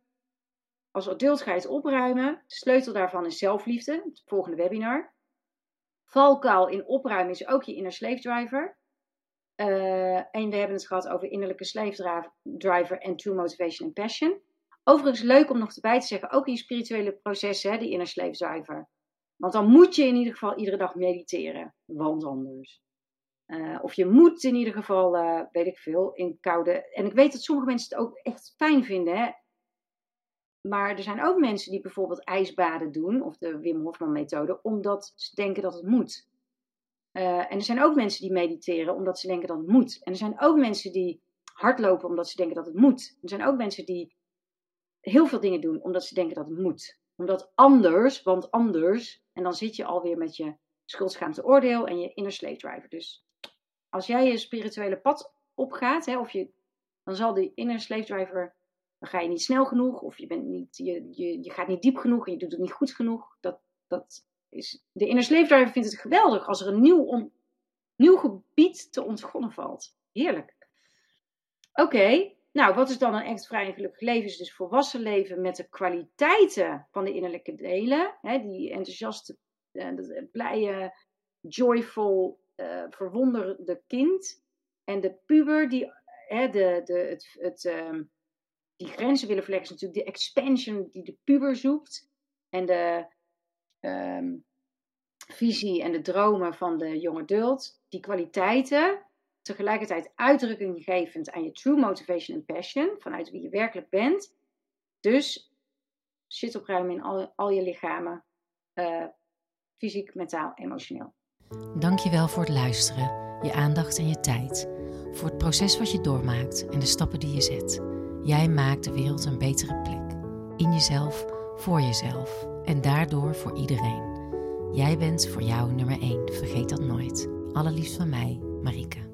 Als adult ga je het opruimen. De sleutel daarvan is zelfliefde, het volgende webinar. Valkuil in opruimen is ook je inner slave driver. Uh, en we hebben het gehad over innerlijke slave driver en true motivation and passion. Overigens leuk om nog erbij te zeggen, ook in spirituele processen, hè, die inner slave driver. Want dan moet je in ieder geval iedere dag mediteren, want anders. Uh, of je moet in ieder geval, uh, weet ik veel, in koude. En ik weet dat sommige mensen het ook echt fijn vinden. Hè? Maar er zijn ook mensen die bijvoorbeeld ijsbaden doen, of de Wim Hofman methode, omdat ze denken dat het moet. Uh, en er zijn ook mensen die mediteren omdat ze denken dat het moet. En er zijn ook mensen die hardlopen omdat ze denken dat het moet. Er zijn ook mensen die heel veel dingen doen omdat ze denken dat het moet. Omdat anders, want anders, en dan zit je alweer met je schuldschaamte oordeel en je inner slave driver. Dus als jij je spirituele pad opgaat, hè, of je, dan zal die inner slave driver, dan ga je niet snel genoeg, of je, bent niet, je, je, je gaat niet diep genoeg en je doet het niet goed genoeg. Dat, dat is, de inner slave driver vindt het geweldig als er een nieuw, nieuw gebied te ontgonnen valt. Heerlijk. Oké, nou, wat is dan een echt vrij en gelukkig leven? Is dus volwassen leven met de kwaliteiten van de innerlijke delen. Hè, die enthousiaste, uh, blije, joyful, uh, verwonderde kind. En de puber die hè, de, de, het, het, uh, die grenzen willen verleggen. Natuurlijk de expansion die de puber zoekt. En de um, visie en de dromen van de jonge adult. Die kwaliteiten tegelijkertijd uitdrukking gevend aan je true motivation en passion, vanuit wie je werkelijk bent. Dus shit opruimen in al, al je lichamen, uh, fysiek, mentaal, emotioneel. Dankjewel voor het luisteren, je aandacht en je tijd, voor het proces wat je doormaakt en de stappen die je zet. Jij maakt de wereld een betere plek, in jezelf, voor jezelf en daardoor voor iedereen. Jij bent voor jou nummer 1, vergeet dat nooit. Allerliefst van mij, Marike.